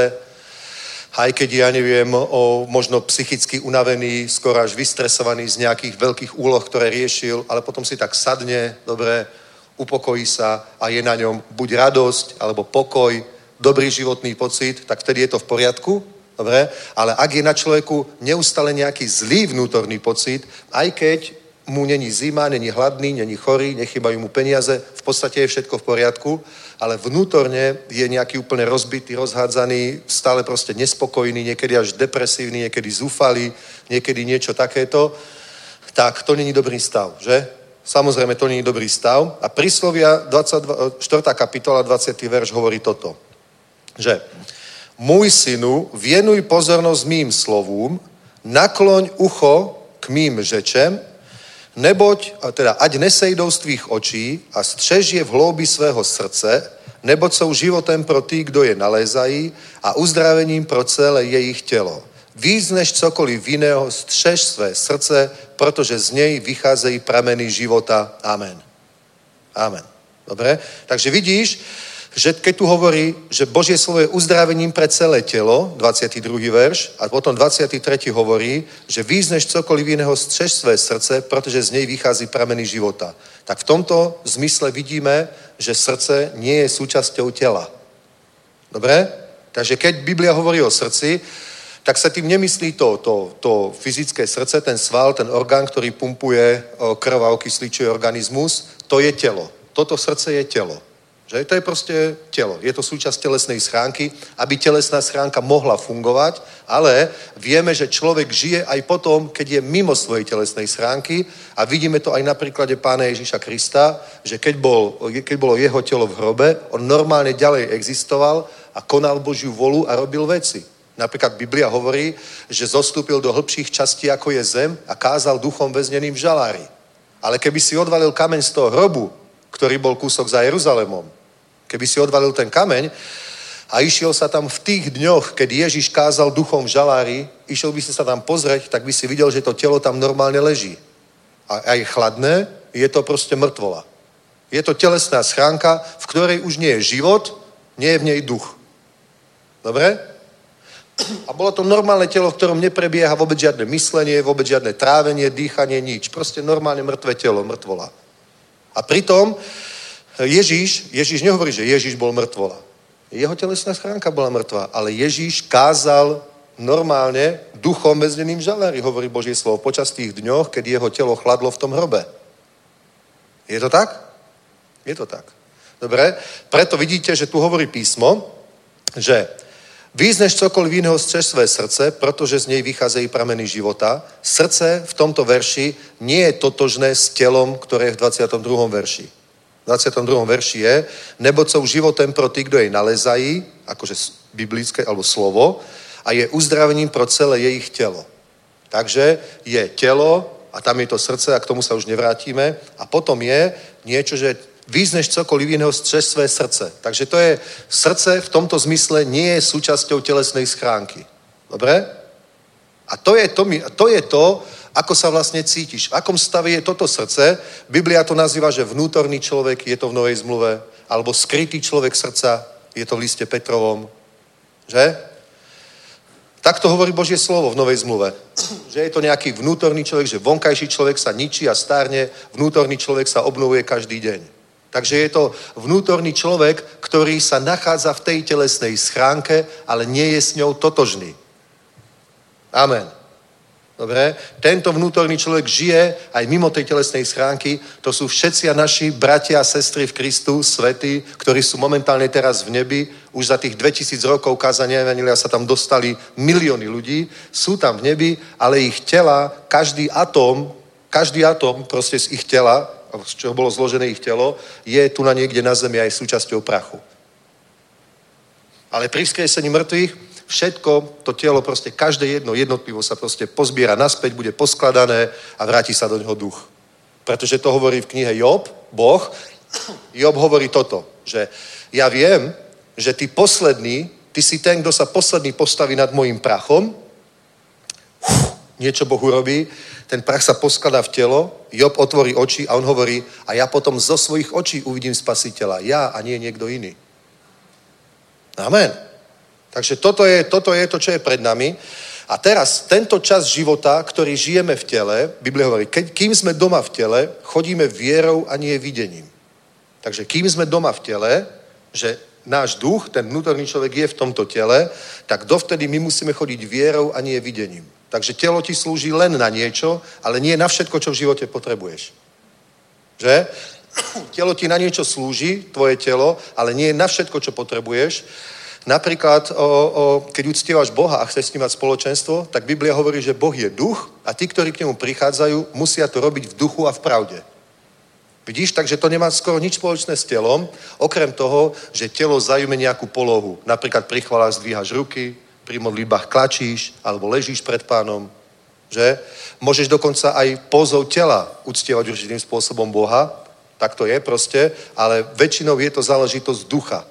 aj keď ja neviem, o, možno psychicky unavený, skoro až vystresovaný z nejakých veľkých úloh, ktoré riešil, ale potom si tak sadne, dobre, upokojí sa a je na ňom buď radosť, alebo pokoj, dobrý životný pocit, tak vtedy je to v poriadku, dobre? Ale ak je na človeku neustále nejaký zlý vnútorný pocit, aj keď mu není zima, není hladný, není chorý, nechybajú mu peniaze, v podstate je všetko v poriadku, ale vnútorne je nejaký úplne rozbitý, rozhádzaný, stále proste nespokojný, niekedy až depresívny, niekedy zúfalý, niekedy niečo takéto, tak to není dobrý stav, že? Samozrejme, to není dobrý stav. A príslovia 22, 4. kapitola, 20. verš hovorí toto, že môj synu, vienuj pozornosť mým slovům, nakloň ucho k mým řečem, neboť, teda ať nesejdou z tvých očí a střež je v hloubi svého srdce, neboť jsou životem pro tí, kdo je nalézají a uzdravením pro celé jejich tělo. Víc než cokoliv jiného střež své srdce, protože z něj vycházejí prameny života. Amen. Amen. Dobre? Takže vidíš, že keď tu hovorí, že Božie slovo je uzdravením pre celé telo, 22. verš, a potom 23. hovorí, že víc cokoliv iného střež své srdce, protože z nej vychází prameny života. Tak v tomto zmysle vidíme, že srdce nie je súčasťou tela. Dobre? Takže keď Biblia hovorí o srdci, tak sa tým nemyslí to, to, to fyzické srdce, ten sval, ten orgán, ktorý pumpuje krv a okysličuje organizmus, to je telo. Toto srdce je telo. Že? To je proste telo. Je to súčasť telesnej schránky, aby telesná schránka mohla fungovať, ale vieme, že človek žije aj potom, keď je mimo svojej telesnej schránky a vidíme to aj na príklade pána Ježíša Krista, že keď, bol, keď bolo jeho telo v hrobe, on normálne ďalej existoval a konal Božiu volu a robil veci. Napríklad Biblia hovorí, že zostúpil do hĺbších častí, ako je zem a kázal duchom väzneným v žalári. Ale keby si odvalil kameň z toho hrobu, ktorý bol kúsok za Jeruzalémom, Keby si odvalil ten kameň a išiel sa tam v tých dňoch, keď Ježiš kázal duchom žalári, išiel by si sa tam pozrieť, tak by si videl, že to telo tam normálne leží. A, a je chladné, je to proste mŕtvola. Je to telesná schránka, v ktorej už nie je život, nie je v nej duch. Dobre? A bolo to normálne telo, v ktorom neprebieha vôbec žiadne myslenie, vôbec žiadne trávenie, dýchanie, nič. Proste normálne mŕtve telo, mŕtvola. A pritom Ježíš, Ježíš nehovorí, že Ježíš bol mŕtvola. Jeho telesná schránka bola mŕtva, ale Ježíš kázal normálne duchom väzneným žalári, hovorí Božie slovo, počas tých dňoch, keď jeho telo chladlo v tom hrobe. Je to tak? Je to tak. Dobre? Preto vidíte, že tu hovorí písmo, že Význeš cokoliv iného z své srdce, protože z nej vycházejí prameny života. Srdce v tomto verši nie je totožné s telom, ktoré je v 22. verši. V 22. verši je, nebo jsou životem pro ty, kdo jej nalezají, akože biblické alebo slovo, a je uzdravením pro celé jejich tělo. Takže je tělo a tam je to srdce a k tomu sa už nevrátime. A potom je niečo, že význeš cokoliv iného střeš své srdce. Takže to je, srdce v tomto zmysle nie je súčasťou telesnej schránky. Dobre? A to je to, to je to, ako sa vlastne cítiš. V akom stave je toto srdce? Biblia to nazýva, že vnútorný človek je to v Novej zmluve, alebo skrytý človek srdca je to v liste Petrovom. Že? Tak to hovorí Božie slovo v Novej zmluve. Že je to nejaký vnútorný človek, že vonkajší človek sa ničí a stárne, vnútorný človek sa obnovuje každý deň. Takže je to vnútorný človek, ktorý sa nachádza v tej telesnej schránke, ale nie je s ňou totožný. Amen. Dobre? Tento vnútorný človek žije aj mimo tej telesnej schránky. To sú všetci naši bratia a sestry v Kristu, svety, ktorí sú momentálne teraz v nebi. Už za tých 2000 rokov kázania Evangelia sa tam dostali milióny ľudí. Sú tam v nebi, ale ich tela, každý atóm, každý atóm proste z ich tela z čoho bolo zložené ich telo, je tu na niekde na zemi aj súčasťou prachu. Ale pri vzkriesení mŕtvych všetko, to telo, proste každé jedno jednotlivo sa proste pozbiera naspäť, bude poskladané a vráti sa do neho duch. Pretože to hovorí v knihe Job, Boh. Job hovorí toto, že ja viem, že ty posledný, ty si ten, kto sa posledný postaví nad mojim prachom, niečo Boh urobí, ten prach sa poskladá v telo, Job otvorí oči a on hovorí, a ja potom zo svojich očí uvidím spasiteľa. Ja a nie niekto iný. Amen. Takže toto je, toto je to, čo je pred nami. A teraz, tento čas života, ktorý žijeme v tele, Biblia hovorí, keď, kým sme doma v tele, chodíme vierou a nie videním. Takže kým sme doma v tele, že náš duch, ten vnútorný človek je v tomto tele, tak dovtedy my musíme chodiť vierou a nie videním. Takže telo ti slúži len na niečo, ale nie na všetko, čo v živote potrebuješ. Že? Telo ti na niečo slúži, tvoje telo, ale nie na všetko, čo potrebuješ. Napríklad, o, o, keď uctievaš Boha a chceš s ním mať spoločenstvo, tak Biblia hovorí, že Boh je duch a tí, ktorí k nemu prichádzajú, musia to robiť v duchu a v pravde. Vidíš, takže to nemá skoro nič spoločné s telom, okrem toho, že telo zajme nejakú polohu. Napríklad pri chvalách zdvíhaš ruky, pri modlitbách klačíš alebo ležíš pred pánom, že? Môžeš dokonca aj pozov tela uctievať určitým spôsobom Boha, tak to je proste, ale väčšinou je to záležitosť ducha.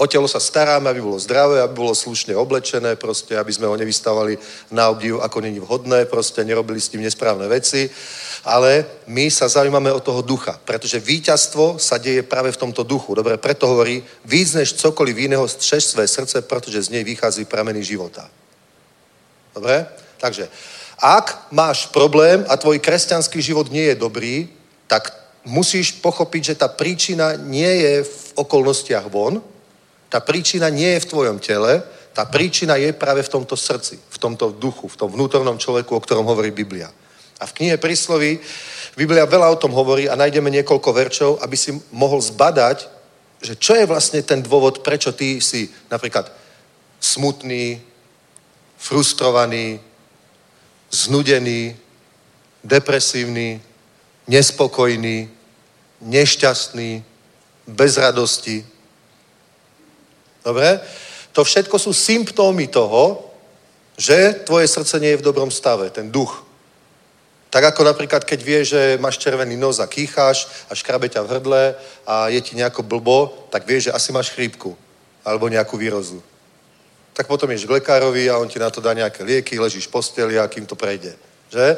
O telo sa staráme, aby bolo zdravé, aby bolo slušne oblečené, proste, aby sme ho nevystavali na obdiv, ako není vhodné, proste nerobili s tým nesprávne veci. Ale my sa zaujímame o toho ducha, pretože víťazstvo sa deje práve v tomto duchu. Dobre, preto hovorí, víc než cokoliv iného střeš své srdce, pretože z nej vychází prameny života. Dobre? Takže, ak máš problém a tvoj kresťanský život nie je dobrý, tak musíš pochopiť, že tá príčina nie je v okolnostiach von, tá príčina nie je v tvojom tele, tá príčina je práve v tomto srdci, v tomto duchu, v tom vnútornom človeku, o ktorom hovorí Biblia. A v knihe Prísloví Biblia veľa o tom hovorí a nájdeme niekoľko verčov, aby si mohol zbadať, že čo je vlastne ten dôvod, prečo ty si napríklad smutný, frustrovaný, znudený, depresívny, nespokojný, nešťastný, bez radosti, Dobre? To všetko sú symptómy toho, že tvoje srdce nie je v dobrom stave, ten duch. Tak ako napríklad, keď vieš, že máš červený nos a kýcháš a škrabe ťa v hrdle a je ti nejako blbo, tak vieš, že asi máš chrípku alebo nejakú výrozu. Tak potom ješ k lekárovi a on ti na to dá nejaké lieky, ležíš v posteli a kým to prejde. Že?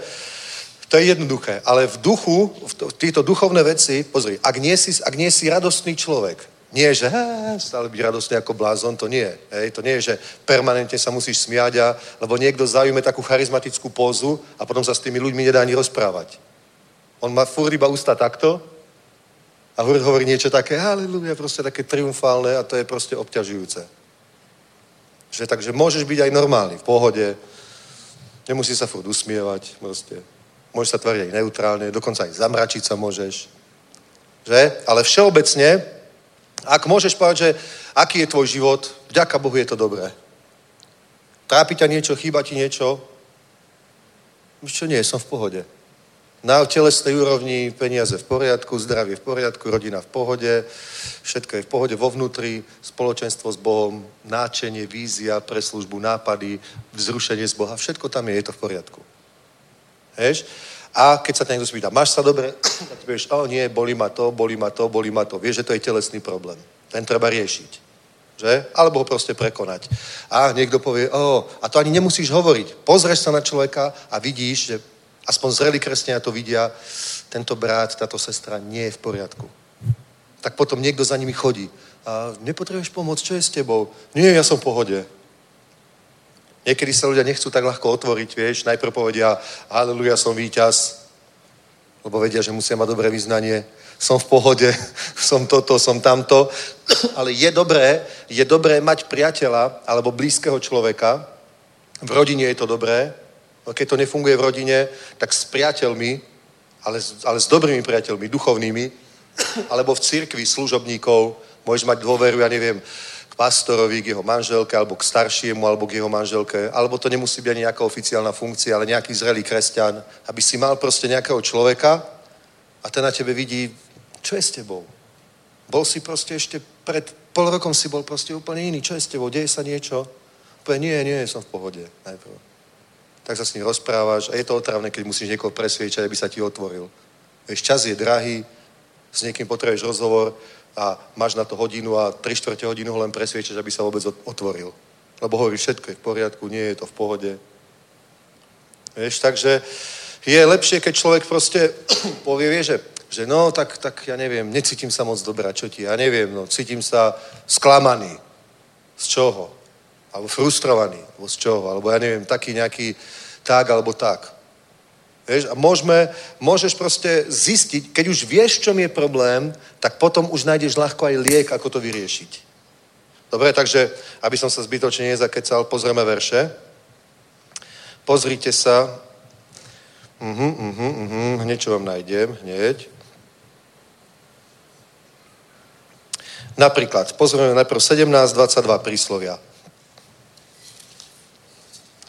To je jednoduché. Ale v duchu, v týchto duchovné veci, pozri, ak nie si, ak nie si radostný človek, Nie, že há, stále byť radostný ako blázon, to nie. Hej, to nie je, že permanentne sa musíš smiať, a, lebo niekto zaujme takú charizmatickú pózu a potom sa s tými ľuďmi nedá ani rozprávať. On má furt iba ústa takto a hovorí niečo také, haleluja, proste také triumfálne a to je proste obťažujúce. Že, takže môžeš byť aj normálny, v pohode, nemusí sa furt usmievať, proste. Môžeš sa tvariť aj neutrálne, dokonca aj zamračiť sa môžeš. Že? Ale všeobecne, ak môžeš povedať, že aký je tvoj život, vďaka Bohu je to dobré. Trápi ťa niečo, chýba ti niečo? Čo nie, som v pohode. Na telesnej úrovni peniaze v poriadku, zdravie v poriadku, rodina v pohode, všetko je v pohode vo vnútri, spoločenstvo s Bohom, náčenie, vízia pre službu, nápady, vzrušenie z Boha, všetko tam je, je to v poriadku. Heš? A keď sa ťa niekto spýta, máš sa dobre? A ty povieš, o nie, boli ma to, boli ma to, boli ma to. Vieš, že to je telesný problém. Ten treba riešiť. Že? Alebo ho proste prekonať. A niekto povie, o, a to ani nemusíš hovoriť. Pozrieš sa na človeka a vidíš, že aspoň zrelí kresťania to vidia, tento brat, táto sestra nie je v poriadku. Tak potom niekto za nimi chodí. A nepotrebuješ pomoc, čo je s tebou? Nie, ja som v pohode. Niekedy sa ľudia nechcú tak ľahko otvoriť, vieš, najprv povedia, haleluja, som víťaz, lebo vedia, že musia mať dobré vyznanie, som v pohode, som toto, som tamto, ale je dobré, je dobré mať priateľa alebo blízkeho človeka, v rodine je to dobré, keď to nefunguje v rodine, tak s priateľmi, ale, ale s dobrými priateľmi, duchovnými, alebo v cirkvi služobníkov, môžeš mať dôveru, ja neviem, pastorovi, k jeho manželke, alebo k staršiemu, alebo k jeho manželke, alebo to nemusí byť ani nejaká oficiálna funkcia, ale nejaký zrelý kresťan, aby si mal proste nejakého človeka a ten na tebe vidí, čo je s tebou. Bol si proste ešte pred pol rokom si bol proste úplne iný. Čo je s tebou? Deje sa niečo? Povie, nie, nie, som v pohode. Najprv. Tak sa s ním rozprávaš a je to otravné, keď musíš niekoho presviečať, aby sa ti otvoril. Vieš, čas je drahý, s niekým potrebuješ rozhovor, a máš na to hodinu a 3 čtvrte hodinu ho len presviečaš, aby sa vôbec otvoril. Lebo hovorí, všetko je v poriadku, nie je to v pohode. Vieš, takže je lepšie, keď človek proste povie, vie, že, že no, tak, tak ja neviem, necítim sa moc dobrá, čo ti, ja neviem, no, cítim sa sklamaný. Z čoho? Alebo frustrovaný, alebo z čoho? Alebo ja neviem, taký nejaký tak, alebo tak. Vieš, a môžeme, môžeš proste zistiť, keď už vieš, čom je problém, tak potom už nájdeš ľahko aj liek, ako to vyriešiť. Dobre, takže, aby som sa zbytočne nezakecal, pozrieme verše. Pozrite sa. Uh-huh, uh-huh, uh-huh. Hneď, čo vám nájdem, hneď. Napríklad, pozrieme najprv 17.22 príslovia.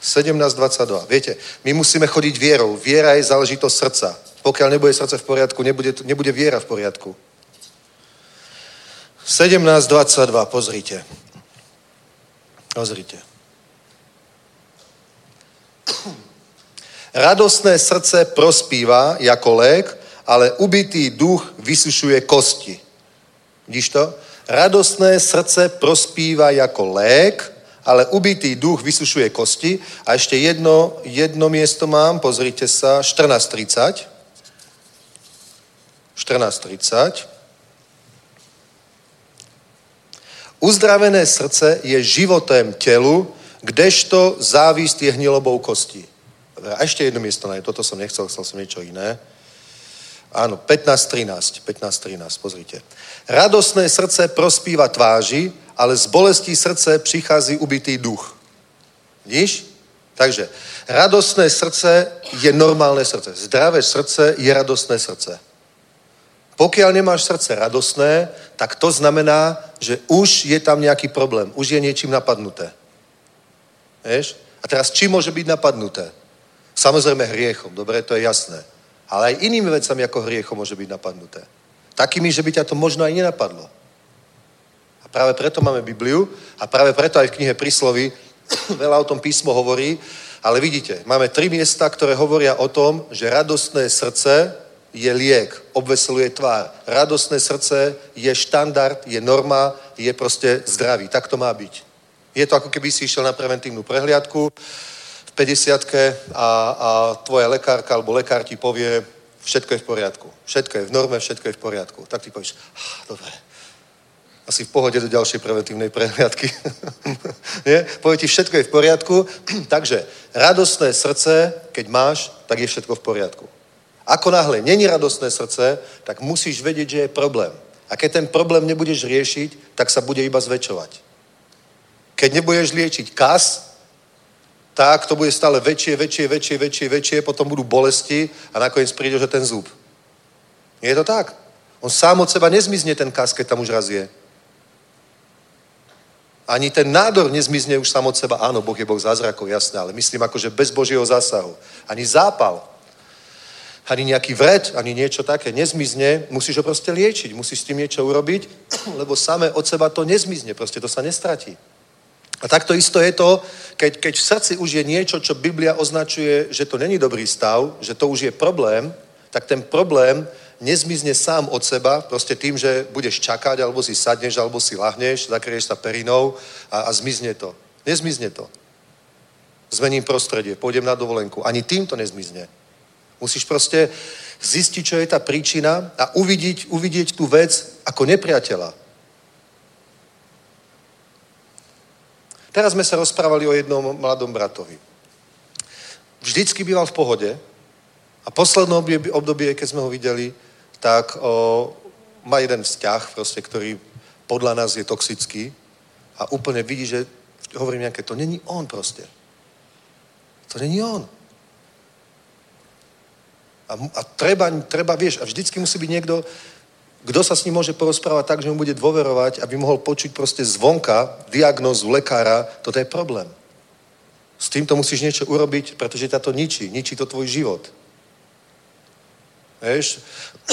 17.22. Viete, my musíme chodiť vierou. Viera je záležitosť srdca. Pokiaľ nebude srdce v poriadku, nebude, nebude viera v poriadku. 17.22, pozrite. Pozrite. Radostné srdce prospíva jako lék, ale ubitý duch vysušuje kosti. Vidíš to? Radostné srdce prospíva jako lék, ale ubitý duch vysušuje kosti. A ešte jedno, jedno miesto mám, pozrite sa, 14.30. 14.30. Uzdravené srdce je životem telu, kdežto závist je hnilobou kostí. A ešte jedno miesto, ne, toto som nechcel, chcel som niečo iné. Áno, 15.13, 15.13, pozrite. Radosné srdce prospíva tváži, ale z bolestí srdce přichází ubitý duch. Vidíš? Takže radostné srdce je normálne srdce. Zdravé srdce je radostné srdce. Pokiaľ nemáš srdce radostné, tak to znamená, že už je tam nejaký problém. Už je niečím napadnuté. Vieš? A teraz čím môže byť napadnuté? Samozrejme hriechom, dobre, to je jasné. Ale aj inými vecami ako hriechom môže byť napadnuté. Takými, že by ťa to možno aj nenapadlo. Práve preto máme Bibliu a práve preto aj v knihe Príslovy veľa o tom písmo hovorí, ale vidíte, máme tri miesta, ktoré hovoria o tom, že radostné srdce je liek, obveseluje tvár. Radostné srdce je štandard, je norma, je proste zdravý. Tak to má byť. Je to ako keby si išiel na preventívnu prehliadku v 50 a, a tvoja lekárka alebo lekár ti povie, všetko je v poriadku. Všetko je v norme, všetko je v poriadku. Tak ty povieš, ah, dobre, Asi v pohode do ďalšej preventívnej prehliadky. Nie? Povie ti, všetko je v poriadku. Takže radostné srdce, keď máš, tak je všetko v poriadku. Ako náhle není radostné srdce, tak musíš vedieť, že je problém. A keď ten problém nebudeš riešiť, tak sa bude iba zväčšovať. Keď nebudeš liečiť kas, tak to bude stále väčšie, väčšie, väčšie, väčšie, väčšie, potom budú bolesti a nakoniec príde, že ten zub. Je to tak? On sám od seba nezmizne ten kas, keď tam už raz je. Ani ten nádor nezmizne už sám od seba. Áno, Boh je Boh zázrakov, jasné, ale myslím akože bez Božieho zásahu. Ani zápal, ani nejaký vred, ani niečo také nezmizne, musíš ho proste liečiť, musíš s tým niečo urobiť, lebo samé od seba to nezmizne, proste to sa nestratí. A takto isto je to, keď, keď v srdci už je niečo, čo Biblia označuje, že to není dobrý stav, že to už je problém, tak ten problém nezmizne sám od seba, proste tým, že budeš čakať, alebo si sadneš, alebo si lahneš, zakrieš sa perinou a, a zmizne to. Nezmizne to. Zmením prostredie, pôjdem na dovolenku. Ani tým to nezmizne. Musíš proste zistiť, čo je tá príčina a uvidieť, uvidieť tú vec ako nepriateľa. Teraz sme sa rozprávali o jednom mladom bratovi. Vždycky býval v pohode a posledné obdobie, keď sme ho videli, tak o, má jeden vzťah, proste, ktorý podľa nás je toxický a úplne vidí, že hovorím nejaké, to není on proste. To není on. A, a treba, treba, vieš, a vždycky musí byť niekto, kto sa s ním môže porozprávať tak, že mu bude dôverovať, aby mohol počuť proste zvonka diagnózu lekára, toto je problém. S týmto musíš niečo urobiť, pretože ťa to ničí. Ničí to tvoj život. Vieš?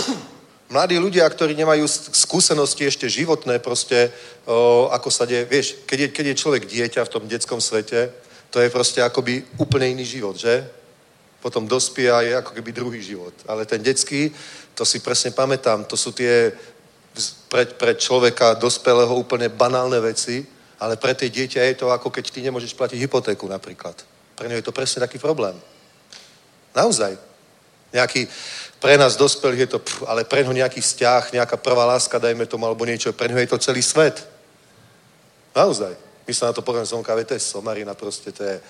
Mladí ľudia, ktorí nemajú skúsenosti ešte životné, proste, o, ako sa deje, vieš, keď je, keď je človek dieťa v tom detskom svete, to je proste akoby úplne iný život, že? potom dospie a je ako keby druhý život. Ale ten detský, to si presne pamätám, to sú tie pre, pre človeka dospelého úplne banálne veci, ale pre tie dieťa je to ako keď ty nemôžeš platiť hypotéku napríklad. Pre ňo je to presne taký problém. Naozaj. Nejaký, pre nás dospelých je to, pff, ale pre ňo nejaký vzťah, nejaká prvá láska, dajme tomu, alebo niečo, pre ňo je to celý svet. Naozaj. My sa na to poviem zvonka, to somarina, proste to je,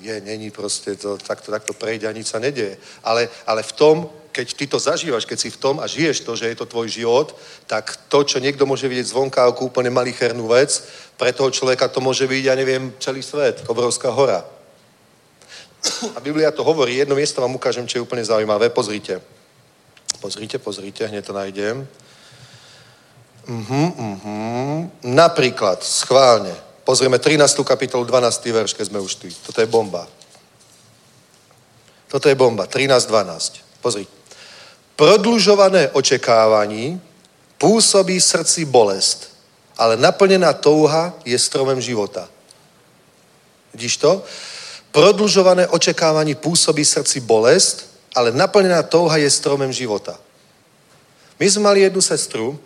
je, není proste, to takto, takto prejde a nič sa nedieje. Ale, ale v tom, keď ty to zažívaš, keď si v tom a žiješ to, že je to tvoj život, tak to, čo niekto môže vidieť zvonka ako úplne malichernú vec, pre toho človeka to môže byť, ja neviem, celý svet, obrovská hora. A Biblia to hovorí, jedno miesto vám ukážem, čo je úplne zaujímavé, pozrite. Pozrite, pozrite, hneď to nájdem. Uh-huh, uh-huh. Napríklad, schválne, Pozrieme 13. kapitolu, 12. verš, keď sme už tu. Toto je bomba. Toto je bomba. 13.12. Pozri. Prodlužované očekávání působí srdci bolest, ale naplnená touha je stromem života. Vidíš to? Prodlužované očekávání působí srdci bolest, ale naplnená touha je stromem života. My sme mali jednu sestru,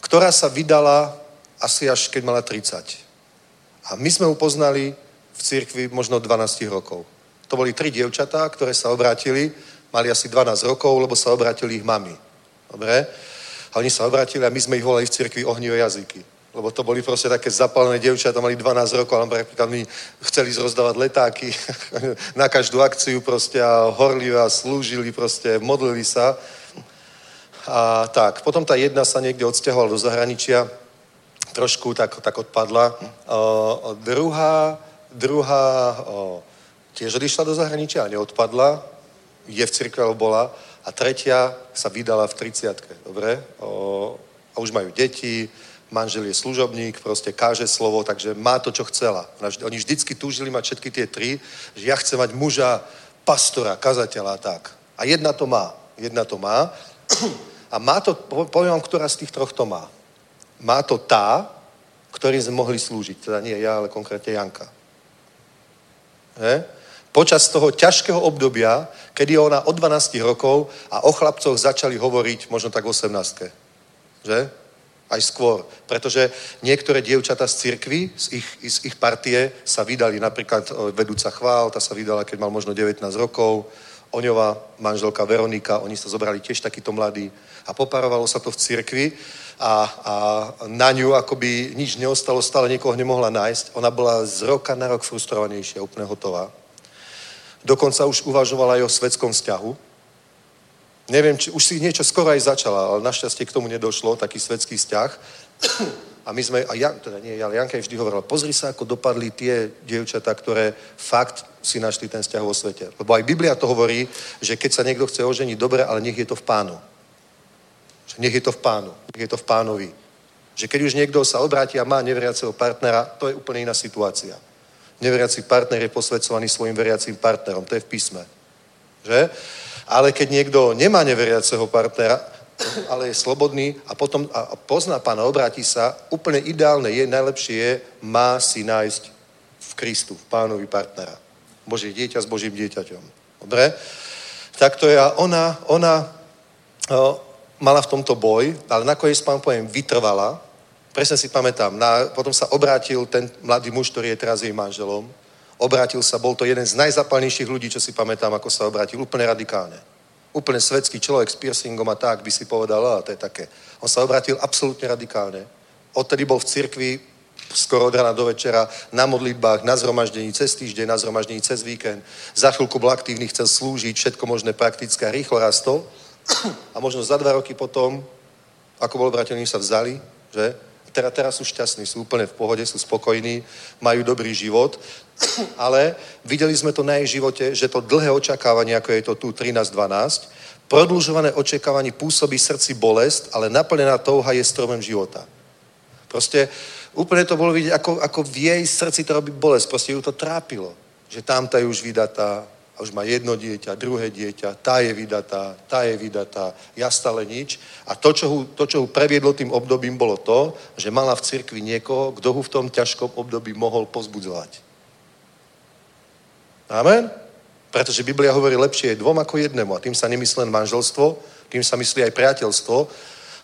ktorá sa vydala asi až keď mala 30. A my sme ju poznali v cirkvi možno 12 rokov. To boli tri dievčatá, ktoré sa obrátili, mali asi 12 rokov, lebo sa obrátili ich mami. Dobre? A oni sa obrátili a my sme ich volali v cirkvi ohnivé jazyky. Lebo to boli proste také zapalené dievčatá, mali 12 rokov, ale napríklad mi chceli zrozdávať letáky na každú akciu proste a horlivé a slúžili proste, modlili sa. A tak, potom tá jedna sa niekde odsťahovala do zahraničia, trošku tak, tak odpadla. O, druhá, druhá o, tiež odišla do zahraničia a neodpadla, je v alebo bola. A tretia sa vydala v 30 dobre? O, a už majú deti, manžel je služobník, proste káže slovo, takže má to, čo chcela. Oni vždycky túžili mať všetky tie tri, že ja chcem mať muža, pastora, kazateľa a tak. A jedna to má. Jedna to má. A má to, poviem vám, ktorá z tých troch to má má to tá, ktorým sme mohli slúžiť. Teda nie ja, ale konkrétne Janka. He? Počas toho ťažkého obdobia, kedy ona od 12 rokov a o chlapcoch začali hovoriť možno tak 18. Že? Aj skôr. Pretože niektoré dievčata z cirkvy, z ich, z ich partie sa vydali. Napríklad vedúca chvál, tá sa vydala, keď mal možno 19 rokov. Oňová manželka Veronika, oni sa zobrali tiež takýto mladí a poparovalo sa to v cirkvi a, a na ňu akoby nič neostalo, stále niekoho nemohla nájsť. Ona bola z roka na rok frustrovanejšia, úplne hotová. Dokonca už uvažovala aj o svetskom vzťahu. Neviem, či už si niečo skoro aj začala, ale našťastie k tomu nedošlo, taký svetský vzťah. A my sme, a Jan, teda nie, ale Janka vždy hovorila, pozri sa, ako dopadli tie dievčatá, ktoré fakt si našli ten vzťah vo svete. Lebo aj Biblia to hovorí, že keď sa niekto chce oženiť, dobre, ale nech je to v pánu. Že nech je to v pánu, nech je to v pánovi. Že keď už niekto sa obráti a má neveriaceho partnera, to je úplne iná situácia. Neveriaci partner je posvedcovaný svojim veriacím partnerom, to je v písme. Že? Ale keď niekto nemá neveriaceho partnera, ale je slobodný a potom a pozná pána, obráti sa, úplne ideálne je, najlepšie je, má si nájsť v Kristu, v pánovi partnera. Božie dieťa s Božím dieťaťom. Dobre? Tak to je a ona, ona o, mala v tomto boj, ale nakoniec pán poviem, vytrvala. Presne si pamätám, na, potom sa obrátil ten mladý muž, ktorý je teraz jej manželom. Obrátil sa, bol to jeden z najzapalnejších ľudí, čo si pamätám, ako sa obrátil, úplne radikálne úplne svetský človek s piercingom a tak by si povedal, a to je také. On sa obratil absolútne radikálne. Odtedy bol v cirkvi skoro od rana do večera, na modlitbách, na zhromaždení cez týždeň, na zhromaždení cez víkend. Za chvíľku bol aktívny, chcel slúžiť, všetko možné praktické a rýchlo rastol. A možno za dva roky potom, ako bol obrátený, sa vzali, že? Teraz, teraz sú šťastní, sú úplne v pohode, sú spokojní, majú dobrý život, ale videli sme to na jej živote, že to dlhé očakávanie, ako je to tu 13-12, prodlužované očakávanie pôsobí srdci bolest, ale naplnená touha je stromem života. Proste úplne to bolo vidieť, ako, ako v jej srdci to robí bolest. Proste ju to trápilo, že tamta je už vydatá, a už má jedno dieťa, druhé dieťa, tá je vydatá, tá je vydatá, ja stále nič. A to, čo ho, to, čo ho previedlo tým obdobím, bolo to, že mala v cirkvi niekoho, kto ho v tom ťažkom období mohol pozbudzovať. Amen? Pretože Biblia hovorí, lepšie je dvom ako jednému. A tým sa nemyslí len manželstvo, tým sa myslí aj priateľstvo,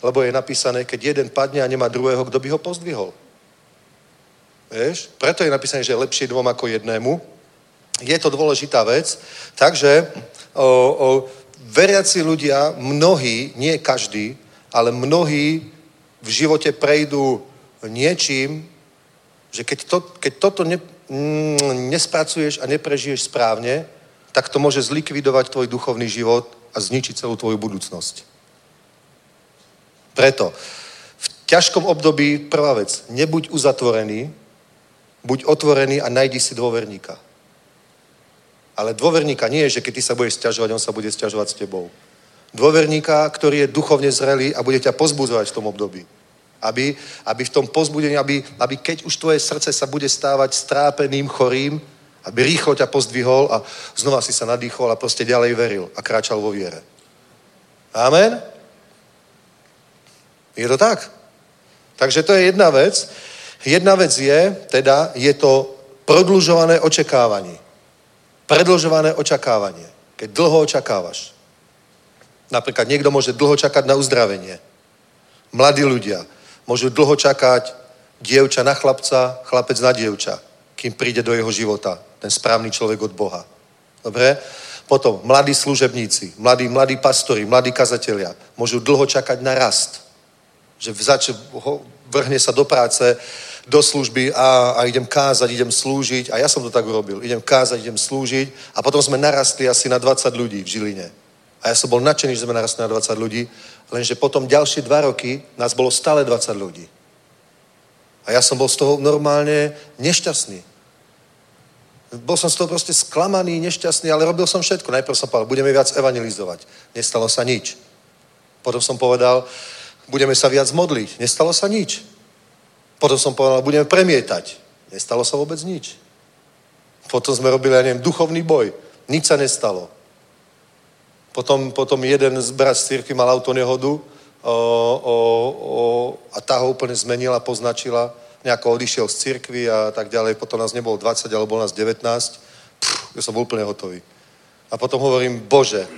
lebo je napísané, keď jeden padne a nemá druhého, kto by ho pozdvihol. Vieš? Preto je napísané, že je lepšie dvom ako jednému, je to dôležitá vec. Takže o, o, veriaci ľudia, mnohí, nie každý, ale mnohí v živote prejdú niečím, že keď, to, keď toto ne, mm, nespracuješ a neprežiješ správne, tak to môže zlikvidovať tvoj duchovný život a zničiť celú tvoju budúcnosť. Preto v ťažkom období prvá vec, nebuď uzatvorený, buď otvorený a najdi si dôverníka. Ale dôverníka nie je, že keď ty sa budeš stiažovať, on sa bude stiažovať s tebou. Dôverníka, ktorý je duchovne zrelý a bude ťa pozbudzovať v tom období. Aby, aby v tom pozbudení, aby, aby keď už tvoje srdce sa bude stávať strápeným, chorým, aby rýchlo ťa pozdvihol a znova si sa nadýchol a proste ďalej veril a kráčal vo viere. Amen? Je to tak? Takže to je jedna vec. Jedna vec je, teda, je to prodlužované očekávanie. Predlžované očakávanie. Keď dlho očakávaš. Napríklad niekto môže dlho čakať na uzdravenie. Mladí ľudia môžu dlho čakať dievča na chlapca, chlapec na dievča, kým príde do jeho života ten správny človek od Boha. Dobre? Potom mladí služebníci, mladí, mladí pastori, mladí kazatelia môžu dlho čakať na rast. Že zač- vrhne sa do práce do služby a, a idem kázať, idem slúžiť. A ja som to tak urobil. Idem kázať, idem slúžiť. A potom sme narastli asi na 20 ľudí v Žiline. A ja som bol nadšený, že sme narastli na 20 ľudí, lenže potom ďalšie dva roky nás bolo stále 20 ľudí. A ja som bol z toho normálne nešťastný. Bol som z toho proste sklamaný, nešťastný, ale robil som všetko. Najprv som povedal, budeme viac evangelizovať. Nestalo sa nič. Potom som povedal, budeme sa viac modliť. Nestalo sa nič. Potom som povedal, budeme premietať. Nestalo sa vôbec nič. Potom sme robili, ja neviem, duchovný boj. Nič sa nestalo. Potom, potom jeden z brat z círky mal autonehodu o, o, o, a tá ho úplne zmenila, poznačila. Nejako odišiel z církvy a tak ďalej. Potom nás nebolo 20, ale bolo nás 19. Pff, ja som bol úplne hotový. A potom hovorím, Bože,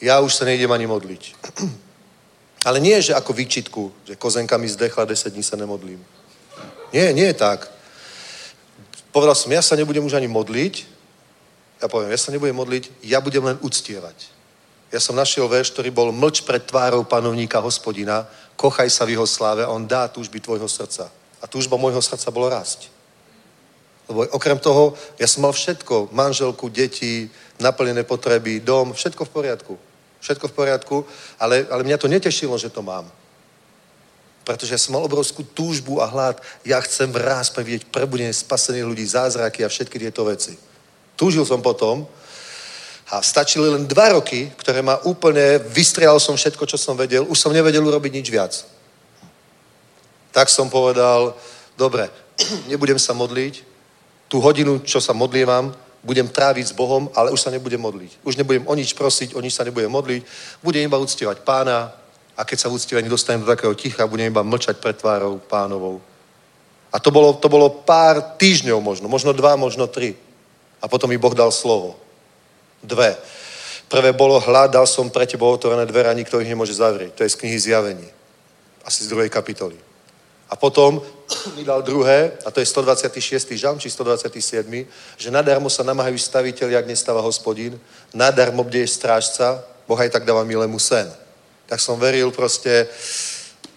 ja už sa nejdem ani modliť. Ale nie, že ako výčitku, že kozenka mi zdechla, 10 dní sa nemodlím. Nie, nie je tak. Povedal som, ja sa nebudem už ani modliť Ja poviem, ja sa nebudem modliť, ja budem len uctievať. Ja som našiel verš, ktorý bol mlč pred tvárou panovníka hospodina, kochaj sa v jeho sláve on dá túžby tvojho srdca. A túžba môjho srdca bolo rásť. Lebo okrem toho, ja som mal všetko, manželku, deti, naplnené potreby, dom, všetko v poriadku. Všetko v poriadku, ale, ale mňa to netešilo, že to mám. Pretože ja som mal obrovskú túžbu a hlad. Ja chcem raz vidieť prebudenie spasených ľudí, zázraky a všetky tieto veci. Túžil som potom a stačili len dva roky, ktoré ma úplne, vystrial som všetko, čo som vedel, už som nevedel urobiť nič viac. Tak som povedal, dobre, nebudem sa modliť, tú hodinu, čo sa modlievam, budem tráviť s Bohom, ale už sa nebudem modliť. Už nebudem o nič prosiť, o nič sa nebudem modliť, budem iba uctievať pána a keď sa v uctievaní dostanem do takého ticha, budem iba mlčať pred tvárou pánovou. A to bolo, to bolo pár týždňov možno, možno dva, možno tri. A potom mi Boh dal slovo. Dve. Prvé bolo hlad, dal som pre teba otvorené dvere a nikto ich nemôže zavrieť. To je z knihy Zjavení. Asi z druhej kapitoly. A potom mi dal druhé, a to je 126. žalm, či 127. že nadarmo sa namáhajú staviteľi, ak nestáva hospodín, nadarmo bdeje strážca, Boh aj tak dáva milému sen. Tak som veril proste,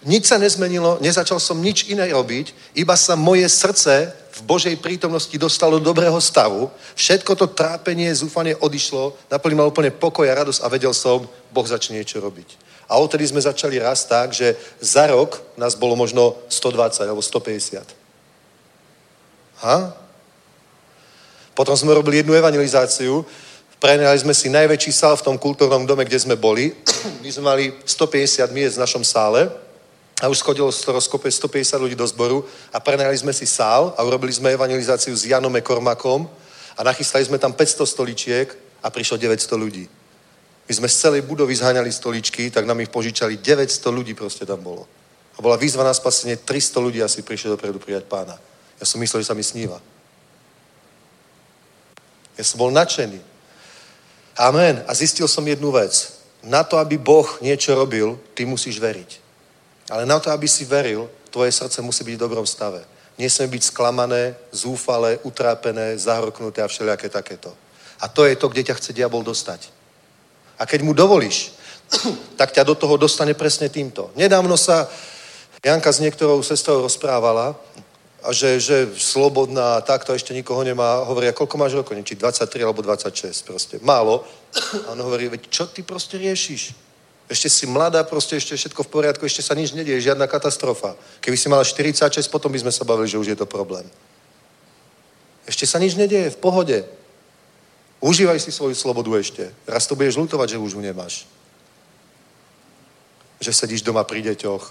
nič sa nezmenilo, nezačal som nič iné robiť, iba sa moje srdce v Božej prítomnosti dostalo do dobrého stavu, všetko to trápenie, zúfanie odišlo, naplnil ma úplne pokoj a radosť a vedel som, Boh začne niečo robiť. A odtedy sme začali rast tak, že za rok nás bolo možno 120 alebo 150. Ha? Potom sme robili jednu evangelizáciu, prenajali sme si najväčší sál v tom kultúrnom dome, kde sme boli. My sme mali 150 miest v našom sále a už schodilo z toho 150 ľudí do zboru a prenajali sme si sál a urobili sme evangelizáciu s Janom Ekormakom a nachystali sme tam 500 stoličiek a prišlo 900 ľudí. My sme z celej budovy zháňali stoličky, tak nám ich požičali 900 ľudí proste tam bolo. A bola výzva na spasenie, 300 ľudí asi prišli dopredu prijať pána. Ja som myslel, že sa mi sníva. Ja som bol nadšený. Amen. A zistil som jednu vec. Na to, aby Boh niečo robil, ty musíš veriť. Ale na to, aby si veril, tvoje srdce musí byť v dobrom stave. Nesmie byť sklamané, zúfale, utrápené, zahroknuté a všelijaké takéto. A to je to, kde ťa chce diabol dostať. A keď mu dovolíš, tak ťa do toho dostane presne týmto. Nedávno sa Janka s niektorou sestrou rozprávala, a že, že slobodná, takto ešte nikoho nemá. Hovorí, a koľko máš rokov? Či 23 alebo 26 proste. Málo. A on hovorí, veď čo ty proste riešiš? Ešte si mladá, proste ešte všetko v poriadku, ešte sa nič nedieje, žiadna katastrofa. Keby si mala 46, potom by sme sa bavili, že už je to problém. Ešte sa nič nedieje, v pohode. Užívaj si svoju slobodu ešte. Raz to budeš lutovať, že už ju nemáš. Že sedíš doma pri deťoch,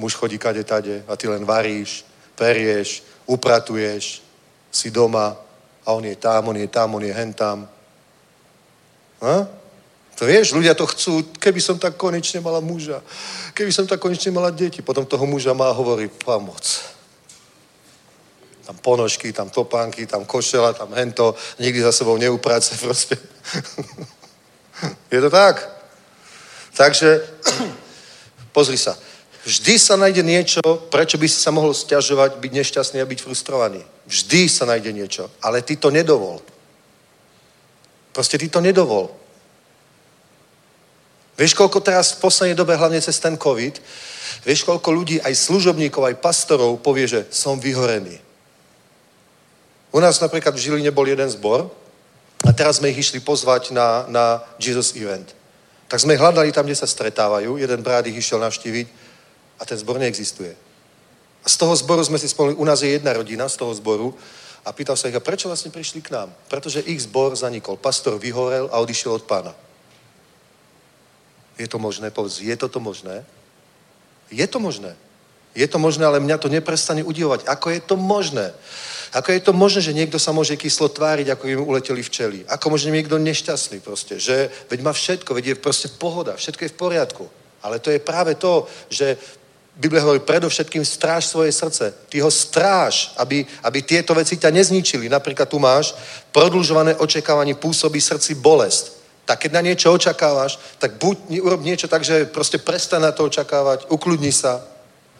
muž chodí kade tade a ty len varíš, perieš, upratuješ, si doma a on je tam, on je tam, on je hen tam. Ha? To vieš, ľudia to chcú, keby som tak konečne mala muža, keby som tak konečne mala deti. Potom toho muža má a hovorí, pomoc tam ponožky, tam topánky, tam košela, tam hento, nikdy za sebou neuprace proste. Je to tak? Takže, pozri sa, vždy sa nájde niečo, prečo by si sa mohol stiažovať, byť nešťastný a byť frustrovaný. Vždy sa nájde niečo, ale ty to nedovol. Proste ty to nedovol. Vieš, koľko teraz v poslednej dobe, hlavne cez ten COVID, vieš, koľko ľudí, aj služobníkov, aj pastorov povie, že som vyhorený. U nás napríklad v Žiline bol jeden zbor a teraz sme ich išli pozvať na, na Jesus Event. Tak sme hľadali tam, kde sa stretávajú. Jeden brat ich išiel navštíviť a ten zbor neexistuje. A z toho zboru sme si spomenuli, u nás je jedna rodina z toho zboru a pýtal sa ich, a prečo vlastne prišli k nám? Pretože ich zbor zanikol. Pastor vyhorel a odišiel od pána. Je to možné? Povedz, je toto možné? Je to možné. Je to možné, ale mňa to neprestane udivovať. Ako je to možné? Ako je to možné, že niekto sa môže kyslo tváriť, ako im uleteli včely? Ako môže niekto nešťastný proste? Že veď má všetko, veď je proste pohoda, všetko je v poriadku. Ale to je práve to, že Biblia hovorí, predovšetkým stráž svoje srdce. Ty ho stráž, aby, aby tieto veci ťa nezničili. Napríklad tu máš, prodlžované očakávanie pôsobí srdci bolest. Tak keď na niečo očakávaš, tak buď urob niečo tak, že proste prestan na to očakávať, ukludni sa.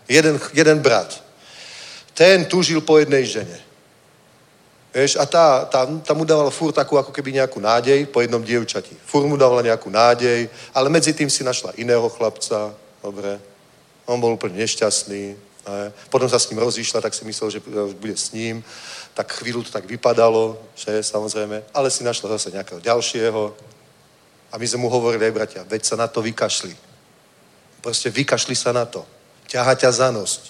Jeden, jeden brat, ten túžil po jednej žene. Vieš, a tá, tá, tá mu dávala furt takú ako keby nejakú nádej po jednom dievčati. Furt mu dávala nejakú nádej, ale medzi tým si našla iného chlapca, dobre. On bol úplne nešťastný. Ne? Potom sa s ním rozíšla, tak si myslel, že bude s ním. Tak chvíľu to tak vypadalo, že samozrejme. Ale si našla zase nejakého ďalšieho. A my sme mu hovorili, aj bratia, veď sa na to vykašli. Proste vykašli sa na to. Ťaha ťa za nosť.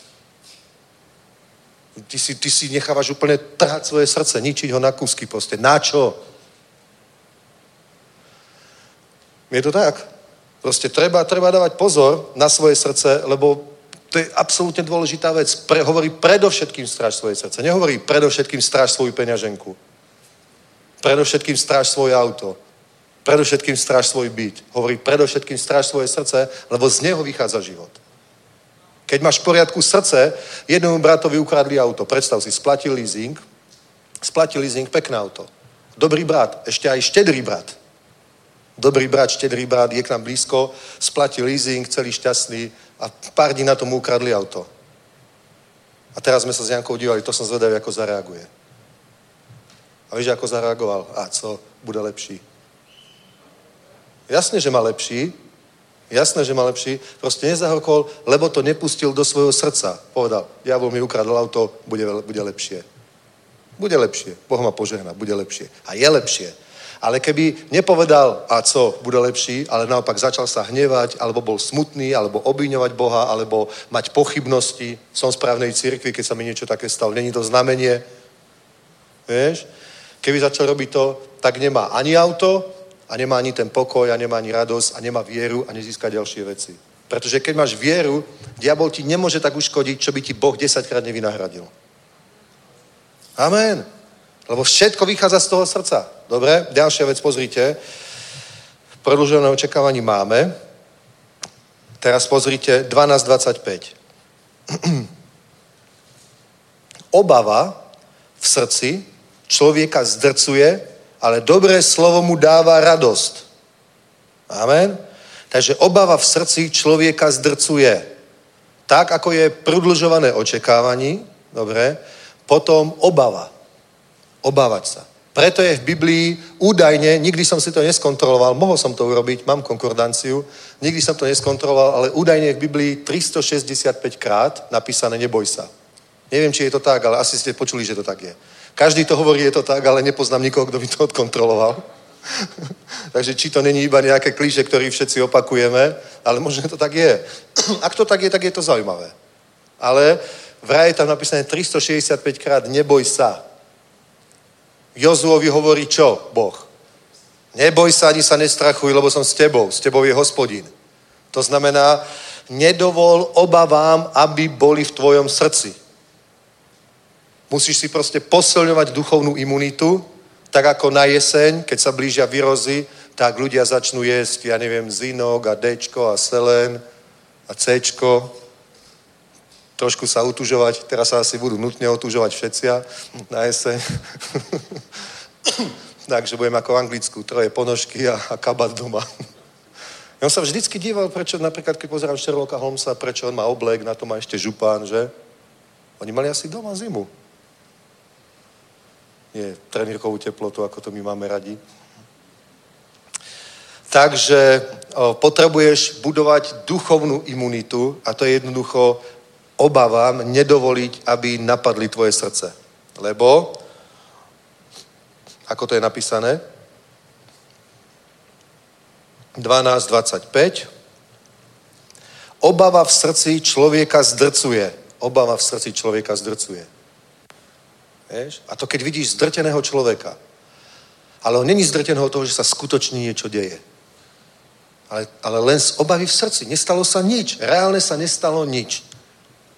Ty si, ty si nechávaš úplne trhať svoje srdce, ničiť ho na kúsky proste. Na čo? Je to tak. Proste treba, treba dávať pozor na svoje srdce, lebo to je absolútne dôležitá vec. Pre, hovorí predovšetkým stráž svoje srdce. Nehovorí predovšetkým stráž svoju peňaženku. Predovšetkým stráž svoje auto. Predovšetkým stráž svoj byt. Hovorí predovšetkým stráž svoje srdce, lebo z neho vychádza život. Keď máš v poriadku srdce, jednomu bratovi ukradli auto. Predstav si, splatil leasing, splatil leasing, pekné auto. Dobrý brat, ešte aj štedrý brat. Dobrý brat, štedrý brat, je k nám blízko, splatil leasing, celý šťastný a pár dní na tomu ukradli auto. A teraz sme sa s Jankou dívali, to som zvedavý, ako zareaguje. A vieš, ako zareagoval? A co, bude lepší. Jasne, že má lepší, Jasné, že má lepší. Proste nezahorkol, lebo to nepustil do svojho srdca. Povedal, diabol mi ukradl auto, bude, bude lepšie. Bude lepšie. Boh ma požehná, bude lepšie. A je lepšie. Ale keby nepovedal, a co, bude lepší, ale naopak začal sa hnevať, alebo bol smutný, alebo obviňovať Boha, alebo mať pochybnosti, som správnej cirkvi, keď sa mi niečo také stalo. Není to znamenie. Vieš? Keby začal robiť to, tak nemá ani auto, a nemá ani ten pokoj, a nemá ani radosť, a nemá vieru a nezíska ďalšie veci. Pretože keď máš vieru, diabol ti nemôže tak uškodiť, čo by ti Boh desaťkrát nevynahradil. Amen. Lebo všetko vychádza z toho srdca. Dobre? Ďalšia vec, pozrite. Predlžené očakávaní máme. Teraz pozrite 12.25. Obava v srdci človeka zdrcuje ale dobré slovo mu dáva radosť. Amen? Takže obava v srdci človeka zdrcuje. Tak, ako je prodlžované očekávanie, dobre, potom obava. Obávať sa. Preto je v Biblii údajne, nikdy som si to neskontroloval, mohol som to urobiť, mám konkordanciu, nikdy som to neskontroloval, ale údajne je v Biblii 365 krát napísané neboj sa. Neviem, či je to tak, ale asi ste počuli, že to tak je. Každý to hovorí, je to tak, ale nepoznám nikoho, kto by to odkontroloval. Takže či to není iba nejaké klíše, ktoré všetci opakujeme, ale možno to tak je. Ak to tak je, tak je to zaujímavé. Ale vraj je tam napísané 365 krát neboj sa. Jozuovi hovorí čo? Boh. Neboj sa, ani sa nestrachuj, lebo som s tebou. S tebou je hospodin. To znamená, nedovol obavám, aby boli v tvojom srdci. Musíš si proste posilňovať duchovnú imunitu, tak ako na jeseň, keď sa blížia výrozy, tak ľudia začnú jesť, ja neviem, zinok a Dčko a selen a Cčko. Trošku sa utužovať, teraz sa asi budú nutne otužovať všetci na jeseň. Takže budem ako v Anglicku, troje ponožky a, a kabat doma. Ja som sa vždycky díval, prečo napríklad, keď pozerám Sherlocka Holmesa, prečo on má oblek, na to má ešte župán, že? Oni mali asi doma zimu nie trenírkovú teplotu, ako to my máme radi. Takže potrebuješ budovať duchovnú imunitu a to je jednoducho obavám nedovoliť, aby napadli tvoje srdce. Lebo, ako to je napísané, 12.25, obava v srdci človeka zdrcuje. Obava v srdci človeka zdrcuje. Vieš? A to keď vidíš zdrteného človeka. Ale on není zdrteného toho, že sa skutočne niečo deje. Ale, ale len z obavy v srdci. Nestalo sa nič. Reálne sa nestalo nič.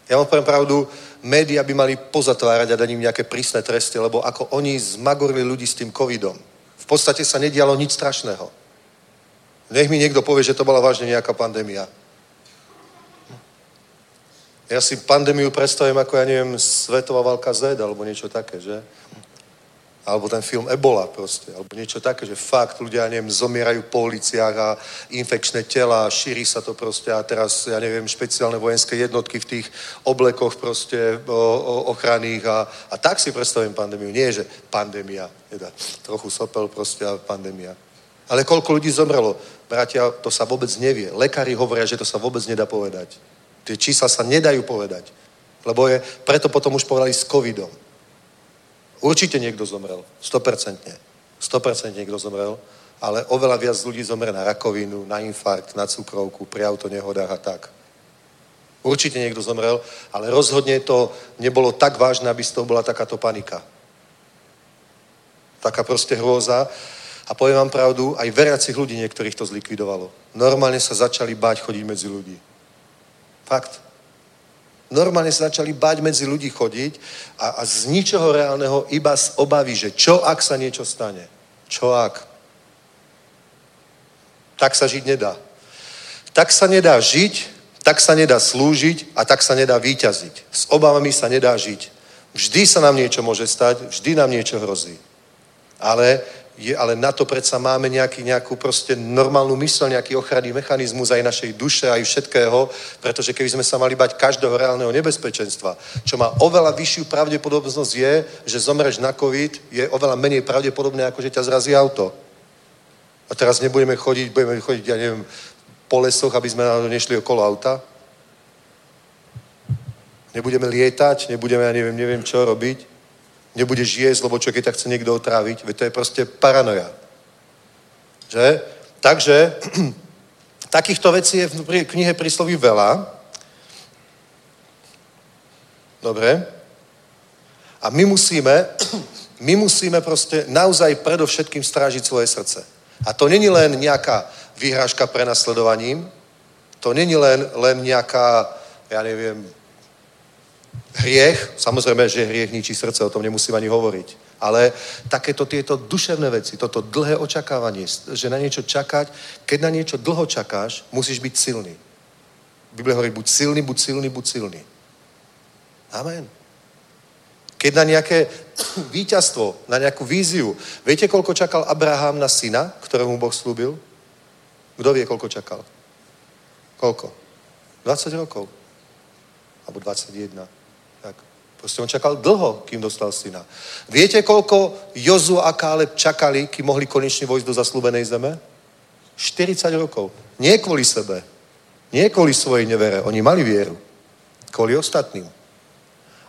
Ja vám poviem pravdu, médiá by mali pozatvárať a dať im nejaké prísne tresty, lebo ako oni zmagorili ľudí s tým covidom. V podstate sa nedialo nič strašného. Nech mi niekto povie, že to bola vážne nejaká pandémia. Ja si pandémiu predstavím ako, ja neviem, svetová válka Z alebo niečo také, že? Alebo ten film Ebola proste, alebo niečo také, že fakt ľudia, neviem, zomierajú po uliciach a infekčné tela, šíri sa to proste a teraz, ja neviem, špeciálne vojenské jednotky v tých oblekoch proste o, o, ochranných a, a tak si predstavím pandémiu. Nie, že pandémia, teda trochu sopel proste a pandémia. Ale koľko ľudí zomrelo? Bratia, to sa vôbec nevie. Lekári hovoria, že to sa vôbec nedá povedať. Tie čísla sa nedajú povedať. Lebo je, preto potom už povedali s covidom. Určite niekto zomrel. 100%. 100% niekto zomrel. Ale oveľa viac ľudí zomre na rakovinu, na infarkt, na cukrovku, pri autonehodách a tak. Určite niekto zomrel, ale rozhodne to nebolo tak vážne, aby z toho bola takáto panika. Taká proste hrôza. A poviem vám pravdu, aj veriacich ľudí niektorých to zlikvidovalo. Normálne sa začali báť chodiť medzi ľudí. Fakt. Normálne sa začali báť medzi ľudí chodiť a, a z ničoho reálneho iba z obavy, že čo ak sa niečo stane? Čo ak? Tak sa žiť nedá. Tak sa nedá žiť, tak sa nedá slúžiť a tak sa nedá výťaziť. S obavami sa nedá žiť. Vždy sa nám niečo môže stať, vždy nám niečo hrozí. Ale je, ale na to predsa máme nejaký, nejakú proste normálnu mysl, nejaký ochranný mechanizmus aj našej duše, aj všetkého, pretože keby sme sa mali bať každého reálneho nebezpečenstva, čo má oveľa vyššiu pravdepodobnosť je, že zomreš na COVID, je oveľa menej pravdepodobné, ako že ťa zrazí auto. A teraz nebudeme chodiť, budeme chodiť, ja neviem, po lesoch, aby sme nešli okolo auta. Nebudeme lietať, nebudeme, ja neviem, neviem čo robiť nebudeš jesť, lebo čo, keď ťa chce niekto otráviť, veď to je proste paranoja. Že? Takže takýchto vecí je v knihe prísloví veľa. Dobre. A my musíme, my musíme proste naozaj predovšetkým strážiť svoje srdce. A to není len nejaká výhražka prenasledovaním, to není len, len nejaká, ja neviem, hriech, samozrejme, že hriech ničí srdce, o tom nemusím ani hovoriť. Ale takéto tieto duševné veci, toto dlhé očakávanie, že na niečo čakať, keď na niečo dlho čakáš, musíš byť silný. Biblia hovorí, buď silný, buď silný, buď silný. Amen. Keď na nejaké víťazstvo, na nejakú víziu, viete, koľko čakal Abraham na syna, ktorému Boh slúbil? Kto vie, koľko čakal? Koľko? 20 rokov. Alebo 21. Proste on čakal dlho, kým dostal syna. Viete, koľko Jozu a Káleb čakali, kým mohli konečne vojsť do zaslúbenej zeme? 40 rokov. Nie kvôli sebe. Nie kvôli svojej nevere. Oni mali vieru. Kvôli ostatným.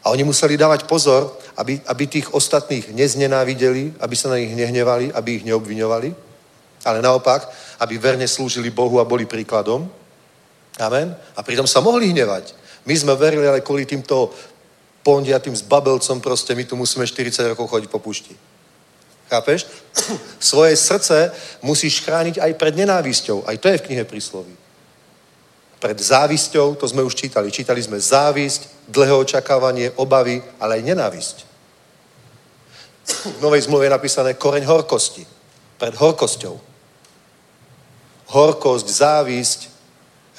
A oni museli dávať pozor, aby, aby tých ostatných neznenávideli, aby sa na nich nehnevali, aby ich neobviňovali, ale naopak, aby verne slúžili Bohu a boli príkladom. Amen. A pritom sa mohli hnevať. My sme verili, ale kvôli týmto pondia tým zbabelcom proste, my tu musíme 40 rokov chodiť po pušti. Chápeš? Svoje srdce musíš chrániť aj pred nenávisťou. Aj to je v knihe prísloví. Pred závisťou, to sme už čítali. Čítali sme závisť, dlhé očakávanie, obavy, ale aj nenávisť. V Novej zmluve je napísané koreň horkosti. Pred horkosťou. Horkosť, závisť,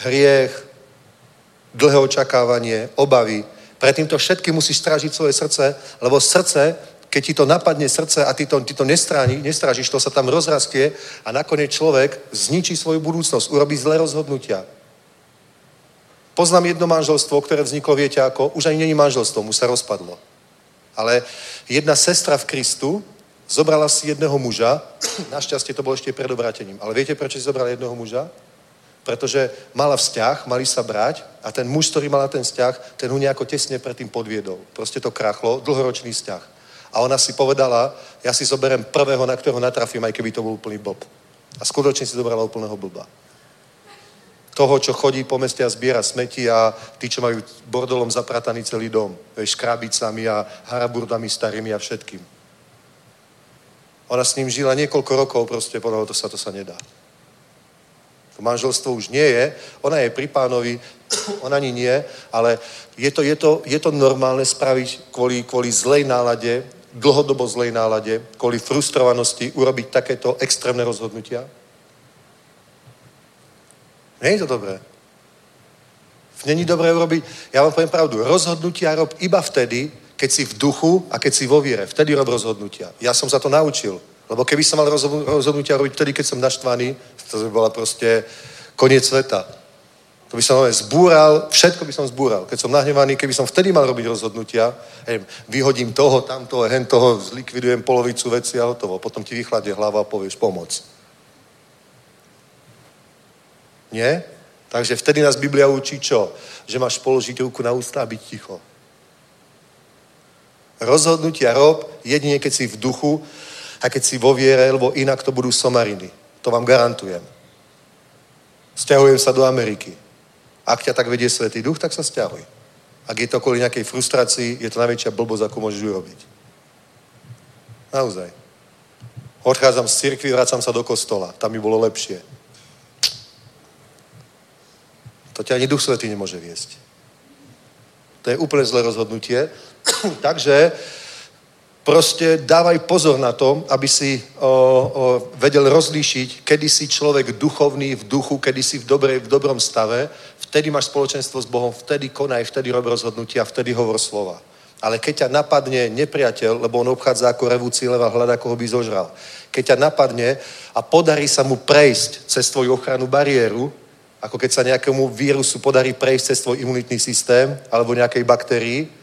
hriech, dlhé očakávanie, obavy, pre týmto všetkým musíš strážiť svoje srdce, lebo srdce, keď ti to napadne srdce a ty to, ty to nestráni, nestrážiš, to sa tam rozrastie a nakoniec človek zničí svoju budúcnosť, urobí zlé rozhodnutia. Poznám jedno manželstvo, ktoré vzniklo, viete ako, už ani není manželstvo, mu sa rozpadlo. Ale jedna sestra v Kristu zobrala si jedného muža, našťastie to bolo ešte pred obratením, ale viete, prečo si zobrala jedného muža? Pretože mala vzťah, mali sa brať a ten muž, ktorý mal ten vzťah, ten ho nejako tesne predtým podviedol. Proste to krachlo, dlhoročný vzťah. A ona si povedala, ja si zoberem prvého, na ktorého natrafím, aj keby to bol úplný bob. A skutočne si zobrala úplného blba. Toho, čo chodí po meste a zbiera smeti a tí, čo majú bordolom zaprataný celý dom. Vieš, škrábicami a haraburdami starými a všetkým. Ona s ním žila niekoľko rokov, proste podľa to sa to sa nedá. Manželstvo už nie je, ona je pri pánovi, on ani nie, ale je to, je to, je to normálne spraviť kvôli, kvôli zlej nálade, dlhodobo zlej nálade, kvôli frustrovanosti urobiť takéto extrémne rozhodnutia? Nie je to dobré. Není dobré urobiť, ja vám poviem pravdu, rozhodnutia rob iba vtedy, keď si v duchu a keď si vo viere. Vtedy rob rozhodnutia. Ja som sa to naučil. Lebo keby som mal rozhodnutia robiť vtedy, keď som naštvaný, to by bola proste koniec sveta. To by som zbúral, všetko by som zbúral. Keď som nahnevaný, keby som vtedy mal robiť rozhodnutia, hej, vyhodím toho, tamtoho, hen toho, zlikvidujem polovicu veci a hotovo. Potom ti vychladne hlava a povieš pomoc. Nie? Takže vtedy nás Biblia učí čo? Že máš položiť ruku na ústa a byť ticho. Rozhodnutia rob jedine, keď si v duchu a keď si vo viere, lebo inak to budú somariny. To vám garantujem. Sťahujem sa do Ameriky. Ak ťa tak vedie Svetý Duch, tak sa sťahuj. Ak je to kvôli nejakej frustrácii, je to najväčšia blbosť, ako môžeš urobiť. Naozaj. Odchádzam z cirkvi, vracam sa do kostola. Tam mi bolo lepšie. To ťa ani Duch Svetý nemôže viesť. To je úplne zlé rozhodnutie. Takže proste dávaj pozor na to, aby si o, o, vedel rozlíšiť, kedy si človek duchovný v duchu, kedy si v, dobrej, v dobrom stave, vtedy máš spoločenstvo s Bohom, vtedy konaj, vtedy rob rozhodnutia, vtedy hovor slova. Ale keď ťa napadne nepriateľ, lebo on obchádza ako revúci leva, hľada, koho by zožral. Keď ťa napadne a podarí sa mu prejsť cez tvoju ochranu bariéru, ako keď sa nejakému vírusu podarí prejsť cez tvoj imunitný systém alebo nejakej baktérii,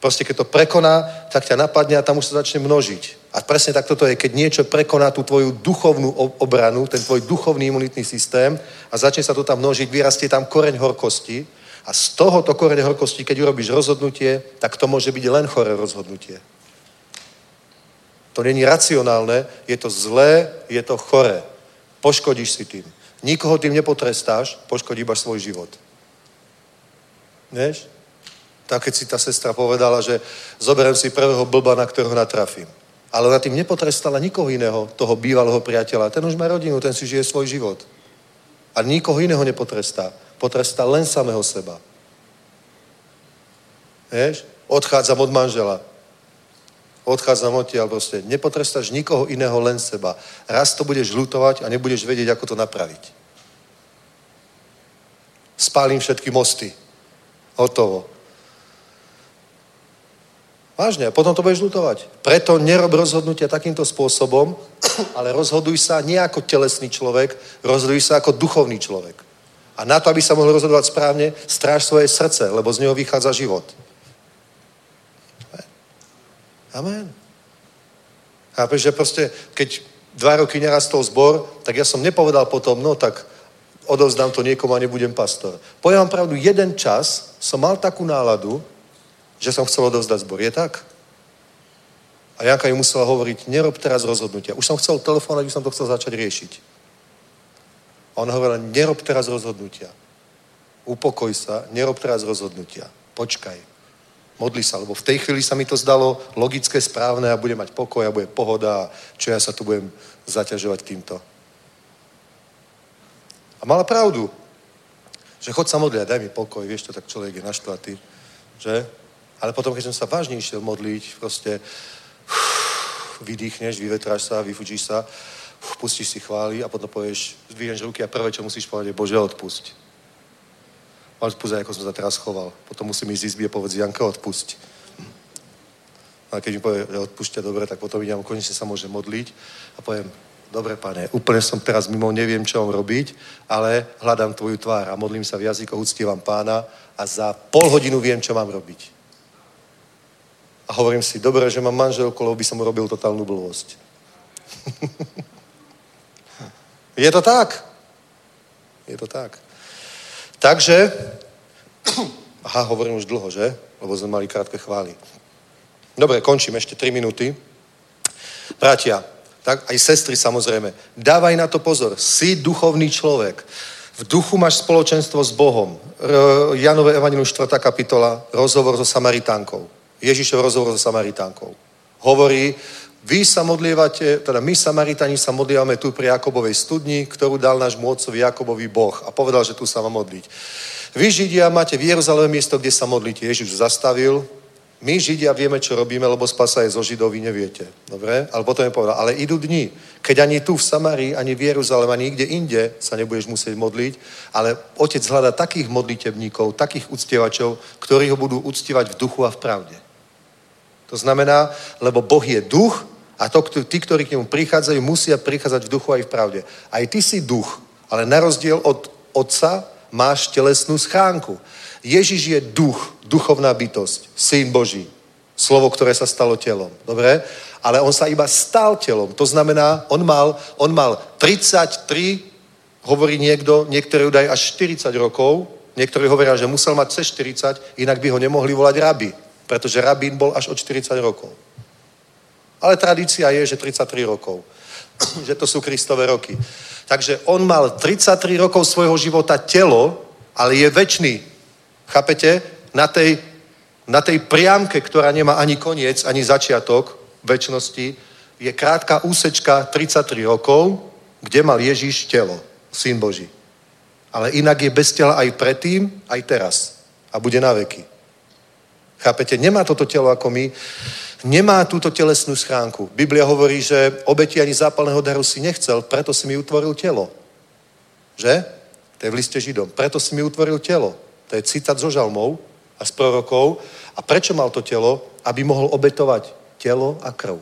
Proste keď to prekoná, tak ťa napadne a tam už sa začne množiť. A presne tak toto je, keď niečo prekoná tú tvoju duchovnú obranu, ten tvoj duchovný imunitný systém a začne sa to tam množiť, vyrastie tam koreň horkosti a z tohoto koreň horkosti, keď urobíš rozhodnutie, tak to môže byť len choré rozhodnutie. To není racionálne, je to zlé, je to choré. Poškodíš si tým. Nikoho tým nepotrestáš, poškodíš svoj život. Vieš? Tak keď si tá sestra povedala, že zoberiem si prvého blba, na ktorého natrafím. Ale ona tým nepotrestala nikoho iného, toho bývalého priateľa. Ten už má rodinu, ten si žije svoj život. A nikoho iného nepotrestá. Potrestá len samého seba. Vieš? Odchádzam od manžela. Odchádzam odtiaľ proste. Nepotrestáš nikoho iného, len seba. Raz to budeš žlutovať a nebudeš vedieť, ako to napraviť. Spálim všetky mosty. Hotovo. Vážne, a potom to budeš lutovať. Preto nerob rozhodnutia takýmto spôsobom, ale rozhoduj sa nie ako telesný človek, rozhoduj sa ako duchovný človek. A na to, aby sa mohol rozhodovať správne, stráž svoje srdce, lebo z neho vychádza život. Amen. Chápeš, že proste, keď dva roky nerastol zbor, tak ja som nepovedal potom, no tak odovzdám to niekomu a nebudem pastor. Poviem vám pravdu, jeden čas som mal takú náladu, že som chcel odovzdať zbor. Je tak? A Janka mi musela hovoriť, nerob teraz rozhodnutia. Už som chcel telefonovať, už som to chcel začať riešiť. A ona hovorila, nerob teraz rozhodnutia. Upokoj sa, nerob teraz rozhodnutia. Počkaj. Modli sa, lebo v tej chvíli sa mi to zdalo logické, správne a bude mať pokoj a bude pohoda a čo ja sa tu budem zaťažovať týmto. A mala pravdu, že chod sa modliť, daj mi pokoj, vieš to, tak človek je naštvatý, že? Ale potom, keď som sa vážne išiel modliť, proste uf, vydýchneš, vyvetráš sa, vyfučíš sa, pustíš si chvály a potom povieš, zdvihneš ruky a prvé, čo musíš povedať, je Bože, odpusť. Odpusť, ako som sa teraz choval. Potom musím ísť z izby a povedz, Janka, odpusť. A keď mi povie, že odpúšťa dobre, tak potom idem, konečne sa môže modliť a poviem, dobre, pane, úplne som teraz mimo, neviem, čo mám robiť, ale hľadám tvoju tvár a modlím sa v jazykoch, uctívam pána a za pol hodinu viem, čo mám robiť. A hovorím si, dobre, že mám manželku, lebo by som robil totálnu blbosť. Je to tak. Je to tak. Takže, aha, hovorím už dlho, že? Lebo sme mali krátke chvály. Dobre, končím, ešte 3 minúty. Bratia, tak aj sestry samozrejme, dávaj na to pozor. Si duchovný človek. V duchu máš spoločenstvo s Bohom. Janové Evangelium 4. kapitola, rozhovor so Samaritánkou. Ježišov rozhovor so Samaritánkou. Hovorí, vy sa modlievate, teda my Samaritani sa modlievame tu pri Jakobovej studni, ktorú dal náš môcovi Jakobovi Boh a povedal, že tu sa má modliť. Vy Židia máte v Jeruzaleme miesto, kde sa modlíte. Ježiš zastavil. My Židia vieme, čo robíme, lebo spasa je zo Židov, vy neviete. Dobre? Ale potom je povedal, ale idú dni, keď ani tu v Samárii, ani v Jeruzaleme, ani nikde inde sa nebudeš musieť modliť, ale Otec hľada takých modlitebníkov, takých uctievačov, ktorí ho budú uctievať v duchu a v pravde. To znamená, lebo Boh je duch a to, tí, ktorí k nemu prichádzajú, musia prichádzať v duchu aj v pravde. Aj ty si duch, ale na rozdiel od otca máš telesnú schánku. Ježiš je duch, duchovná bytosť, syn Boží. Slovo, ktoré sa stalo telom. Dobre? Ale on sa iba stal telom. To znamená, on mal, on mal 33, hovorí niekto, niektoré údaje až 40 rokov, niektorí hovoria, že musel mať cez 40, inak by ho nemohli volať rabi, pretože rabín bol až od 40 rokov. Ale tradícia je, že 33 rokov. že to sú Kristové roky. Takže on mal 33 rokov svojho života telo, ale je väčší. Chápete? Na tej, na tej priamke, ktorá nemá ani koniec, ani začiatok väčšnosti, je krátka úsečka 33 rokov, kde mal Ježíš telo, syn Boží. Ale inak je bez tela aj predtým, aj teraz. A bude na veky. Chápete? Nemá toto telo ako my nemá túto telesnú schránku. Biblia hovorí, že obeti ani zápalného daru si nechcel, preto si mi utvoril telo. Že? To je v liste Židom. Preto si mi utvoril telo. To je citát zo žalmov a z prorokov. A prečo mal to telo? Aby mohol obetovať telo a krv.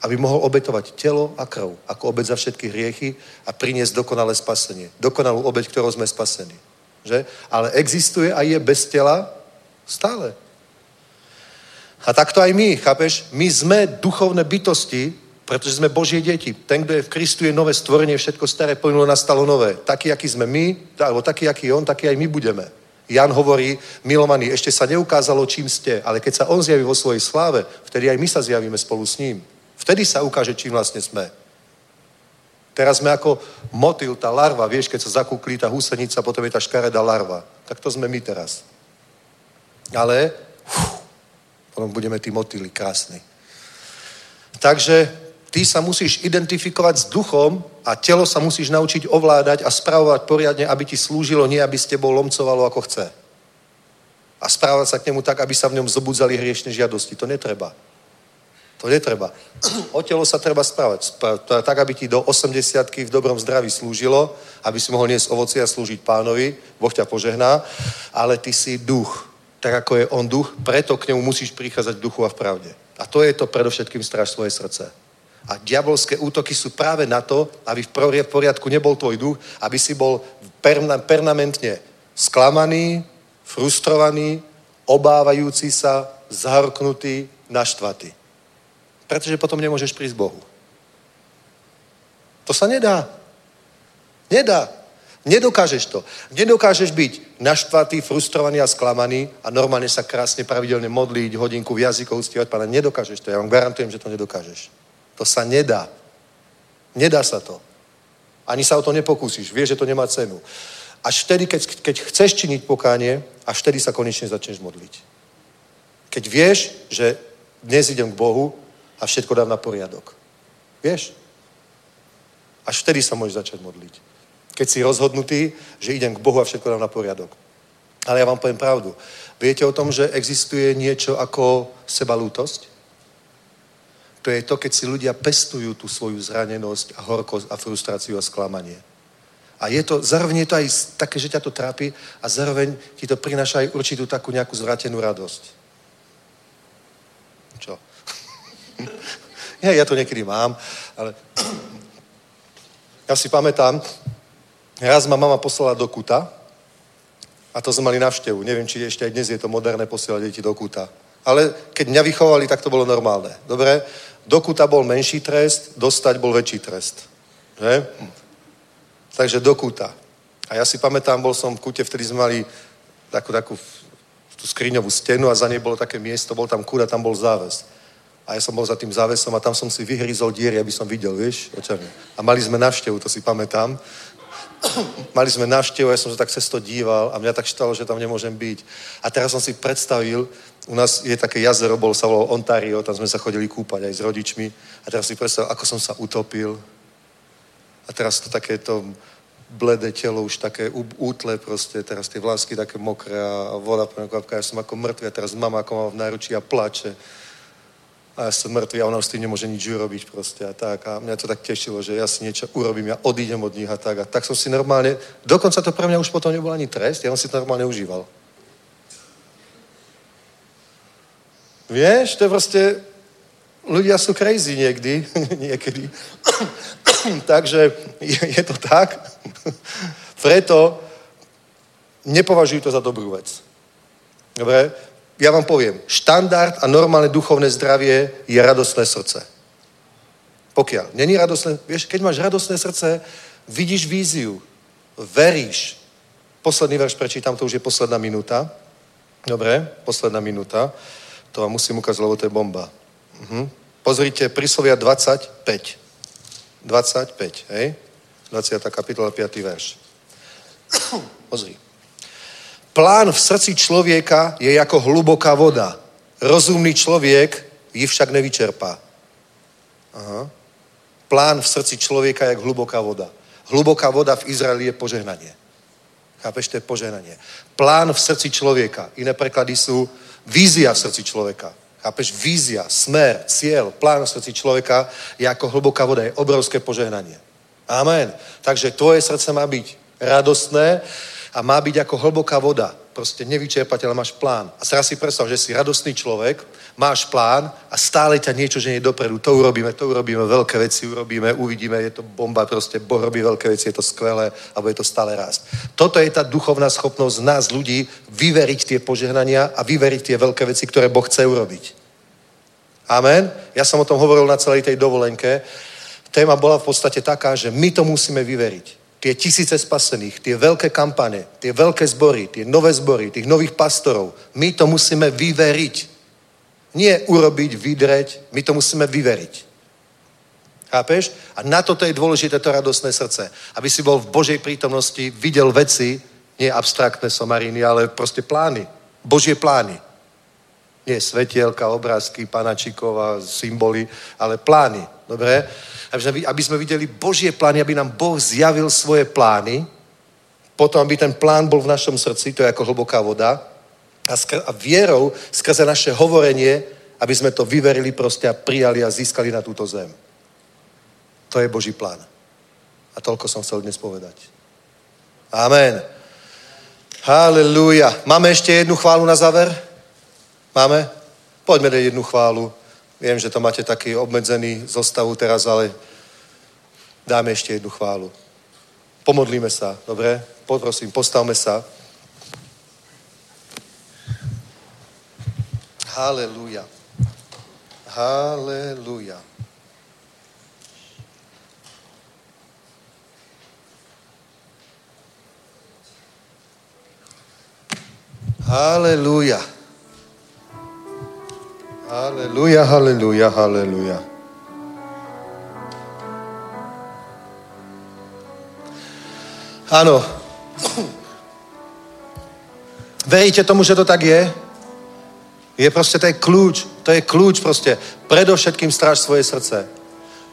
Aby mohol obetovať telo a krv, ako obeť za všetky hriechy a priniesť dokonalé spasenie. Dokonalú obeť, ktorou sme spasení. Že? Ale existuje a je bez tela stále. A takto aj my, chápeš? My sme duchovné bytosti, pretože sme Božie deti. Ten, kto je v Kristu, je nové stvorenie, všetko staré plynulo, nastalo nové. Taký, aký sme my, alebo taký, aký on, taký aj my budeme. Jan hovorí, milovaní, ešte sa neukázalo, čím ste, ale keď sa on zjaví vo svojej sláve, vtedy aj my sa zjavíme spolu s ním. Vtedy sa ukáže, čím vlastne sme. Teraz sme ako motil, tá larva, vieš, keď sa zakúklí tá húsenica, potom je tá škaredá larva. Tak to sme my teraz. Ale uf, potom budeme tí motýly krásni. Takže ty sa musíš identifikovať s duchom a telo sa musíš naučiť ovládať a spravovať poriadne, aby ti slúžilo, nie aby s tebou lomcovalo ako chce. A správať sa k nemu tak, aby sa v ňom zobudzali hriešne žiadosti. To netreba. To netreba. O telo sa treba správať. Tak, aby ti do 80 v dobrom zdraví slúžilo, aby si mohol niesť ovoci a slúžiť pánovi. Boh ťa požehná. Ale ty si duch tak ako je on duch, preto k nemu musíš prichádzať v duchu a v pravde. A to je to predovšetkým stráž svoje srdce. A diabolské útoky sú práve na to, aby v poriadku nebol tvoj duch, aby si bol permanentne sklamaný, frustrovaný, obávajúci sa, zahorknutý, naštvatý. Pretože potom nemôžeš prísť Bohu. To sa nedá. Nedá. Nedokážeš to. Nedokážeš byť naštvatý, frustrovaný a sklamaný a normálne sa krásne pravidelne modliť, hodinku v jazykoch uctievať pána. Nedokážeš to. Ja vám garantujem, že to nedokážeš. To sa nedá. Nedá sa to. Ani sa o to nepokúsiš. Vieš, že to nemá cenu. Až vtedy, keď, keď chceš činiť pokánie, až vtedy sa konečne začneš modliť. Keď vieš, že dnes idem k Bohu a všetko dám na poriadok. Vieš? Až vtedy sa môžeš začať modliť keď si rozhodnutý, že idem k Bohu a všetko dám na poriadok. Ale ja vám poviem pravdu. Viete o tom, že existuje niečo ako sebalútosť? To je to, keď si ľudia pestujú tú svoju zranenosť a horkosť a frustráciu a sklamanie. A je to, zároveň je to aj také, že ťa to trápi a zároveň ti to prináša aj určitú takú nejakú zvrátenú radosť. Čo? Ja, ja to niekedy mám, ale ja si pamätám, Raz ma mama poslala do kuta a to sme mali navštevu. Neviem, či ešte aj dnes je to moderné posielať deti do kuta. Ale keď mňa vychovali, tak to bolo normálne. Dobre? Do kuta bol menší trest, dostať bol väčší trest. Že? Takže do kuta. A ja si pamätám, bol som v kute, vtedy sme mali takú, takú tú skriňovú stenu a za nej bolo také miesto, bol tam kúra, tam bol záves. A ja som bol za tým závesom a tam som si vyhryzol diery, aby som videl, vieš, očami. A mali sme navštevu, to si pamätám. mali sme návštevu, ja som sa tak cez díval a mňa tak štalo, že tam nemôžem byť. A teraz som si predstavil, u nás je také jazero, bol sa volalo Ontario, tam sme sa chodili kúpať aj s rodičmi. A teraz si predstavil, ako som sa utopil. A teraz to takéto bledé telo, už také útle proste, teraz tie vlásky také mokré a voda kvapka, ja som ako mŕtvy a teraz mama ako mám v náručí a plače a ja som mŕtvý a ona už s tým nemôže nič urobiť proste a tak. A mňa to tak tešilo, že ja si niečo urobím, ja odídem od nich a tak. A tak som si normálne, dokonca to pre mňa už potom nebol ani trest, ja som si to normálne užíval. Vieš, to je proste... Ľudia sú crazy niekdy, niekedy. Takže je, je to tak. Preto nepovažujú to za dobrú vec. Dobre? Ja vám poviem, štandard a normálne duchovné zdravie je radostné srdce. Pokiaľ není radostné, vieš, keď máš radostné srdce, vidíš víziu, veríš. Posledný verš prečítam, to už je posledná minúta. Dobre, posledná minúta. To vám musím ukázať, lebo to je bomba. Mhm. Pozrite, príslovia 25. 25, hej? 20. kapitola, 5. verš. Pozri. Plán v srdci člověka je jako hluboká voda. Rozumný člověk ji však nevyčerpá. Aha. Plán v srdci člověka je jak hluboká voda. Hluboká voda v Izraeli je požehnanie. Chápeš, to je požehnanie. Plán v srdci člověka. Iné preklady sú vízia v srdci člověka. Chápeš, vízia, smer, cieľ, plán v srdci člověka je ako hlboká voda, je obrovské požehnanie. Amen. Takže tvoje srdce má byť radostné, a má byť ako hlboká voda. Proste nevyčerpateľ, máš plán. A teraz si predstav, že si radostný človek, máš plán a stále ťa niečo ženie dopredu. To urobíme, to urobíme, veľké veci urobíme, uvidíme, je to bomba, proste Boh robí veľké veci, je to skvelé a bude to stále rásť. Toto je tá duchovná schopnosť nás ľudí vyveriť tie požehnania a vyveriť tie veľké veci, ktoré Boh chce urobiť. Amen. Ja som o tom hovoril na celej tej dovolenke. Téma bola v podstate taká, že my to musíme vyveriť tie tisíce spasených, tie veľké kampane, tie veľké zbory, tie nové zbory, tých nových pastorov, my to musíme vyveriť. Nie urobiť, vydreť, my to musíme vyveriť. Chápeš? A na toto je dôležité to radostné srdce. Aby si bol v Božej prítomnosti, videl veci, nie abstraktné somariny, ale proste plány. Božie plány. Nie svetielka, obrázky, panačikova, symboly, ale plány. Dobre? aby sme, aby sme videli Božie plány, aby nám Boh zjavil svoje plány, potom, aby ten plán bol v našom srdci, to je ako hlboká voda, a, skr- a vierou skrze naše hovorenie, aby sme to vyverili proste a prijali a získali na túto zem. To je Boží plán. A toľko som chcel dnes povedať. Amen. Halelúja. Máme ešte jednu chválu na záver? Máme? Poďme dať jednu chválu. Viem, že to máte taký obmedzený zostavu teraz, ale dáme ešte jednu chválu. Pomodlíme sa, dobre? Poprosím, postavme sa. Halelúja. Halelúja. Halelúja. Halleluja, halleluja, halleluja. Áno. Veríte tomu, že to tak je? Je proste, to je kľúč. To je kľúč proste. Predovšetkým stráž svoje srdce.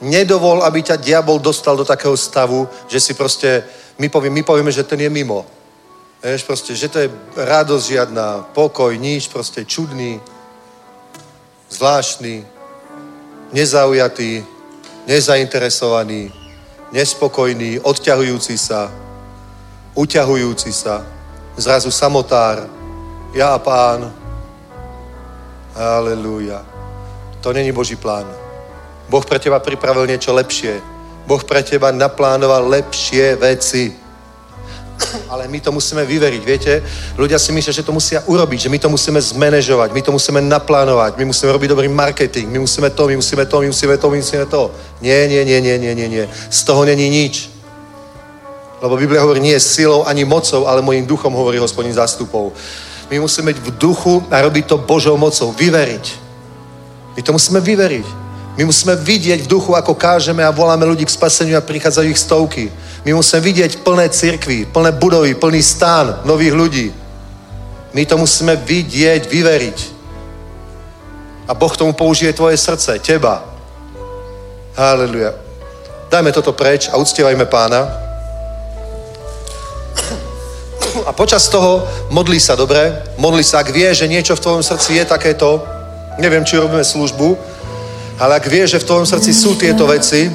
Nedovol, aby ťa diabol dostal do takého stavu, že si proste, my povieme, my povieme, že ten je mimo. Vieš, proste, že to je radosť žiadna, pokoj, nič, proste čudný zvláštny, nezaujatý, nezainteresovaný, nespokojný, odťahujúci sa, uťahujúci sa, zrazu samotár, ja a pán. Halelúja. To není Boží plán. Boh pre teba pripravil niečo lepšie. Boh pre teba naplánoval lepšie veci ale my to musíme vyveriť. Viete, ľudia si myslia, že to musia urobiť, že my to musíme zmanéžovať, my to musíme naplánovať, my musíme robiť dobrý marketing, my musíme to, my musíme to, my musíme to, my musíme to. Nie, nie, nie, nie, nie, nie, nie. Z toho není nič. Lebo Biblia hovorí, nie silou ani mocou, ale mojim duchom hovorí hospodin zástupov. My musíme byť v duchu a robiť to Božou mocou, vyveriť. My to musíme vyveriť. My musíme vidieť v duchu, ako kážeme a voláme ľudí k spaseniu a prichádzajú ich stovky. My musíme vidieť plné cirkvy, plné budovy, plný stán nových ľudí. My to musíme vidieť, vyveriť. A Boh tomu použije tvoje srdce, teba. Haleluja. Dajme toto preč a uctievajme pána. A počas toho modlí sa, dobre? Modlí sa, ak vie, že niečo v tvojom srdci je takéto, neviem, či robíme službu, ale ak vieš, že v tvojom srdci sú tieto veci,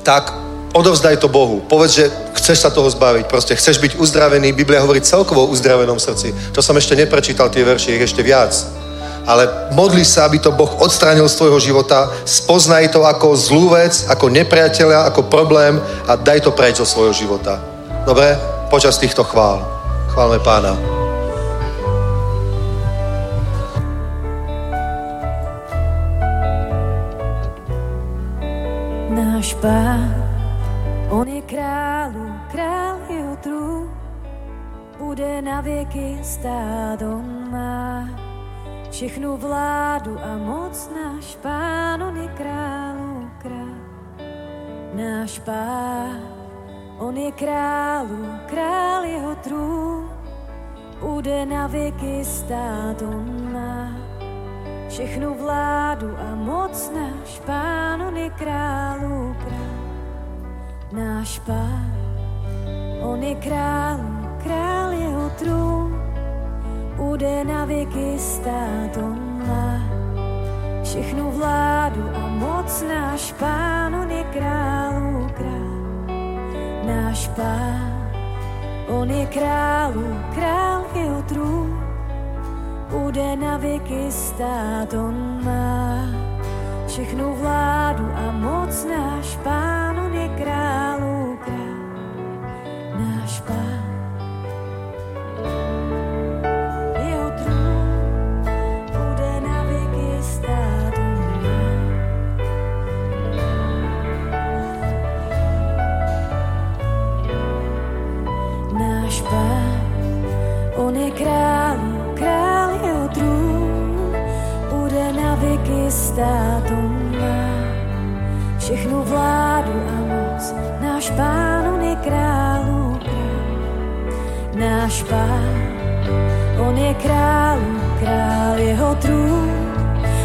tak odovzdaj to Bohu. Povedz, že chceš sa toho zbaviť. Proste chceš byť uzdravený. Biblia hovorí celkovo o uzdravenom srdci. To som ešte neprečítal tie veršie, ich ešte viac. ale modli sa, aby to Boh odstránil z tvojho života, spoznaj to ako zlú vec, ako nepriateľa, ako problém a daj to preč zo svojho života. Dobre? Počas týchto chvál. Chválme pána. Náš pán, bude na vieky stáť, on má všechnu vládu a moc náš pán, on je král. Náš pán, on je kráľu, král jeho trú, bude na vieky stáť, on má všechnu vládu a moc náš pán, on je kráľu, král. Náš pán, on je kráľu, král jeho trůn, bude na věky stát, on má všechnu vládu a moc náš pán, on je králu král. Náš pán, on je králu, král jeho trůn, bude na věky stát, on má všechnu vládu a moc náš pán, on je králu král. Náš pán, všechnu vládu a moc. Náš pán, on je králu král, náš pán, on je král, král jeho trůn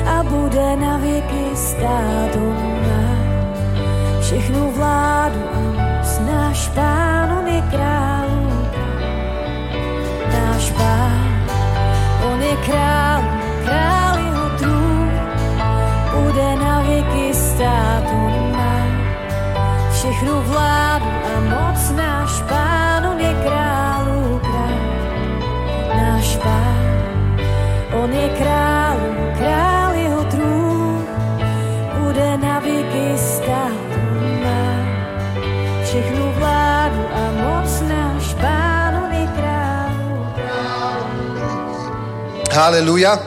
a bude na věky stát, on má všechnu vládu. Moc. Náš pán, on je král, náš pán, on je král, král jeho trůn, bude na věky stát, on má všechnu vládu a moc náš pán, on je králu on je král, král jeho trůn, bude na věky stát, on má všechnu vládu a moc náš pán, Haleluja.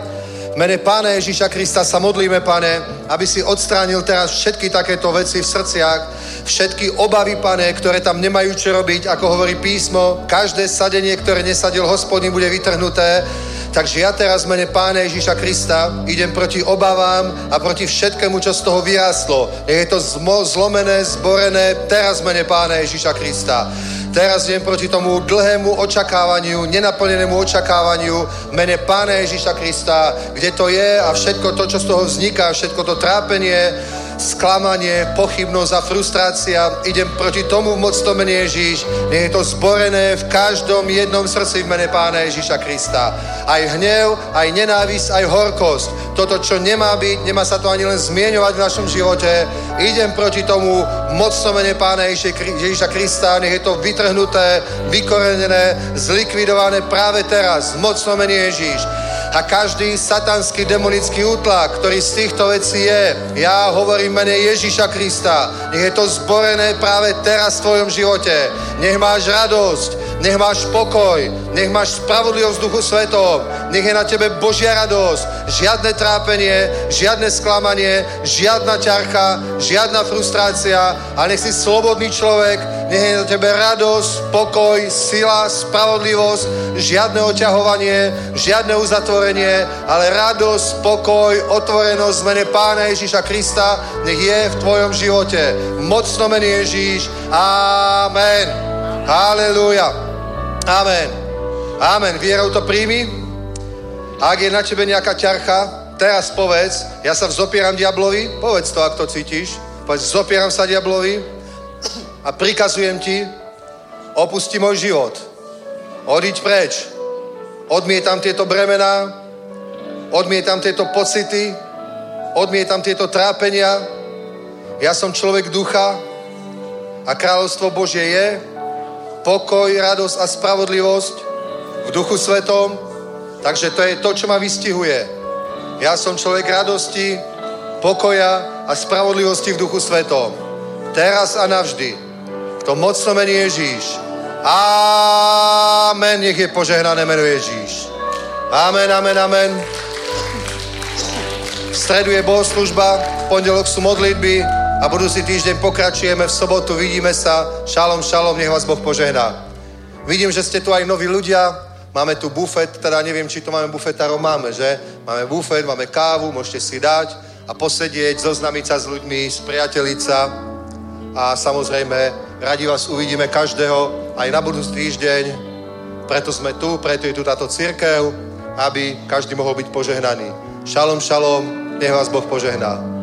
V mene Pána Ježíša Krista sa modlíme, Pane, aby si odstránil teraz všetky takéto veci v srdciach, všetky obavy, Pane, ktoré tam nemajú čo robiť, ako hovorí písmo. Každé sadenie, ktoré nesadil hospodin, bude vytrhnuté. Takže ja teraz v mene Pána Ježíša Krista idem proti obavám a proti všetkému, čo z toho vyrástlo. Je to zlomené, zborené teraz v mene Pána Ježíša Krista. Teraz idem proti tomu dlhému očakávaniu, nenaplnenému očakávaniu mene Pána Ježíša Krista, kde to je a všetko to, čo z toho vzniká, všetko to trápenie, sklamanie, pochybnosť a frustrácia. Idem proti tomu v mocnom mene Ježíš. Nech je to zborené v každom jednom srdci v mene Pána Ježíša Krista. Aj hnev, aj nenávisť, aj horkosť. Toto, čo nemá byť, nemá sa to ani len zmieňovať v našom živote. Idem proti tomu v mocnom mene Pána Ježíša Krista. Nech je to vytrhnuté, vykorenené, zlikvidované práve teraz. V mocnom mene Ježíš a každý satanský demonický útlak, ktorý z týchto vecí je, ja hovorím mene Ježíša Krista, nech je to zborené práve teraz v tvojom živote. Nech máš radosť, nech máš pokoj, nech máš spravodlivosť duchu svetom, nech je na tebe Božia radosť, žiadne trápenie, žiadne sklamanie, žiadna ťarcha, žiadna frustrácia a nech si slobodný človek, nech je na tebe radosť, pokoj, sila, spravodlivosť, žiadne oťahovanie, žiadne uzatvorenie, ale radosť, pokoj, otvorenosť v mene Pána Ježíša Krista nech je v tvojom živote. Mocno mene Ježíš. Amen. Halelúja. Amen. Amen. Vierou to príjmi. Ak je na tebe nejaká ťarcha, teraz povedz, ja sa vzopieram diablovi, povedz to, ak to cítiš. Povedz, vzopieram sa diablovi a prikazujem ti, opusti môj život. Odiď preč. Odmietam tieto bremená, odmietam tieto pocity, odmietam tieto trápenia. Ja som človek ducha a kráľovstvo Božie je pokoj, radosť a spravodlivosť v duchu svetom. Takže to je to, čo ma vystihuje. Ja som človek radosti, pokoja a spravodlivosti v duchu svetom. Teraz a navždy. V tom mocno mení Ježíš. Amen. Nech je požehnané meno Ježíš. Amen, amen, amen. V stredu je bohoslužba, v pondelok sú modlitby a budúci týždeň pokračujeme v sobotu, vidíme sa. Šalom, šalom, nech vás Boh požehná. Vidím, že ste tu aj noví ľudia, Máme tu bufet, teda neviem, či to máme bufetárov, máme, že? Máme bufet, máme kávu, môžete si dať a posedieť, zoznamiť sa s ľuďmi, spriateliť sa a samozrejme radi vás uvidíme každého aj na budúci týždeň. Preto sme tu, preto je tu táto církev, aby každý mohol byť požehnaný. Šalom, šalom, nech vás Boh požehná.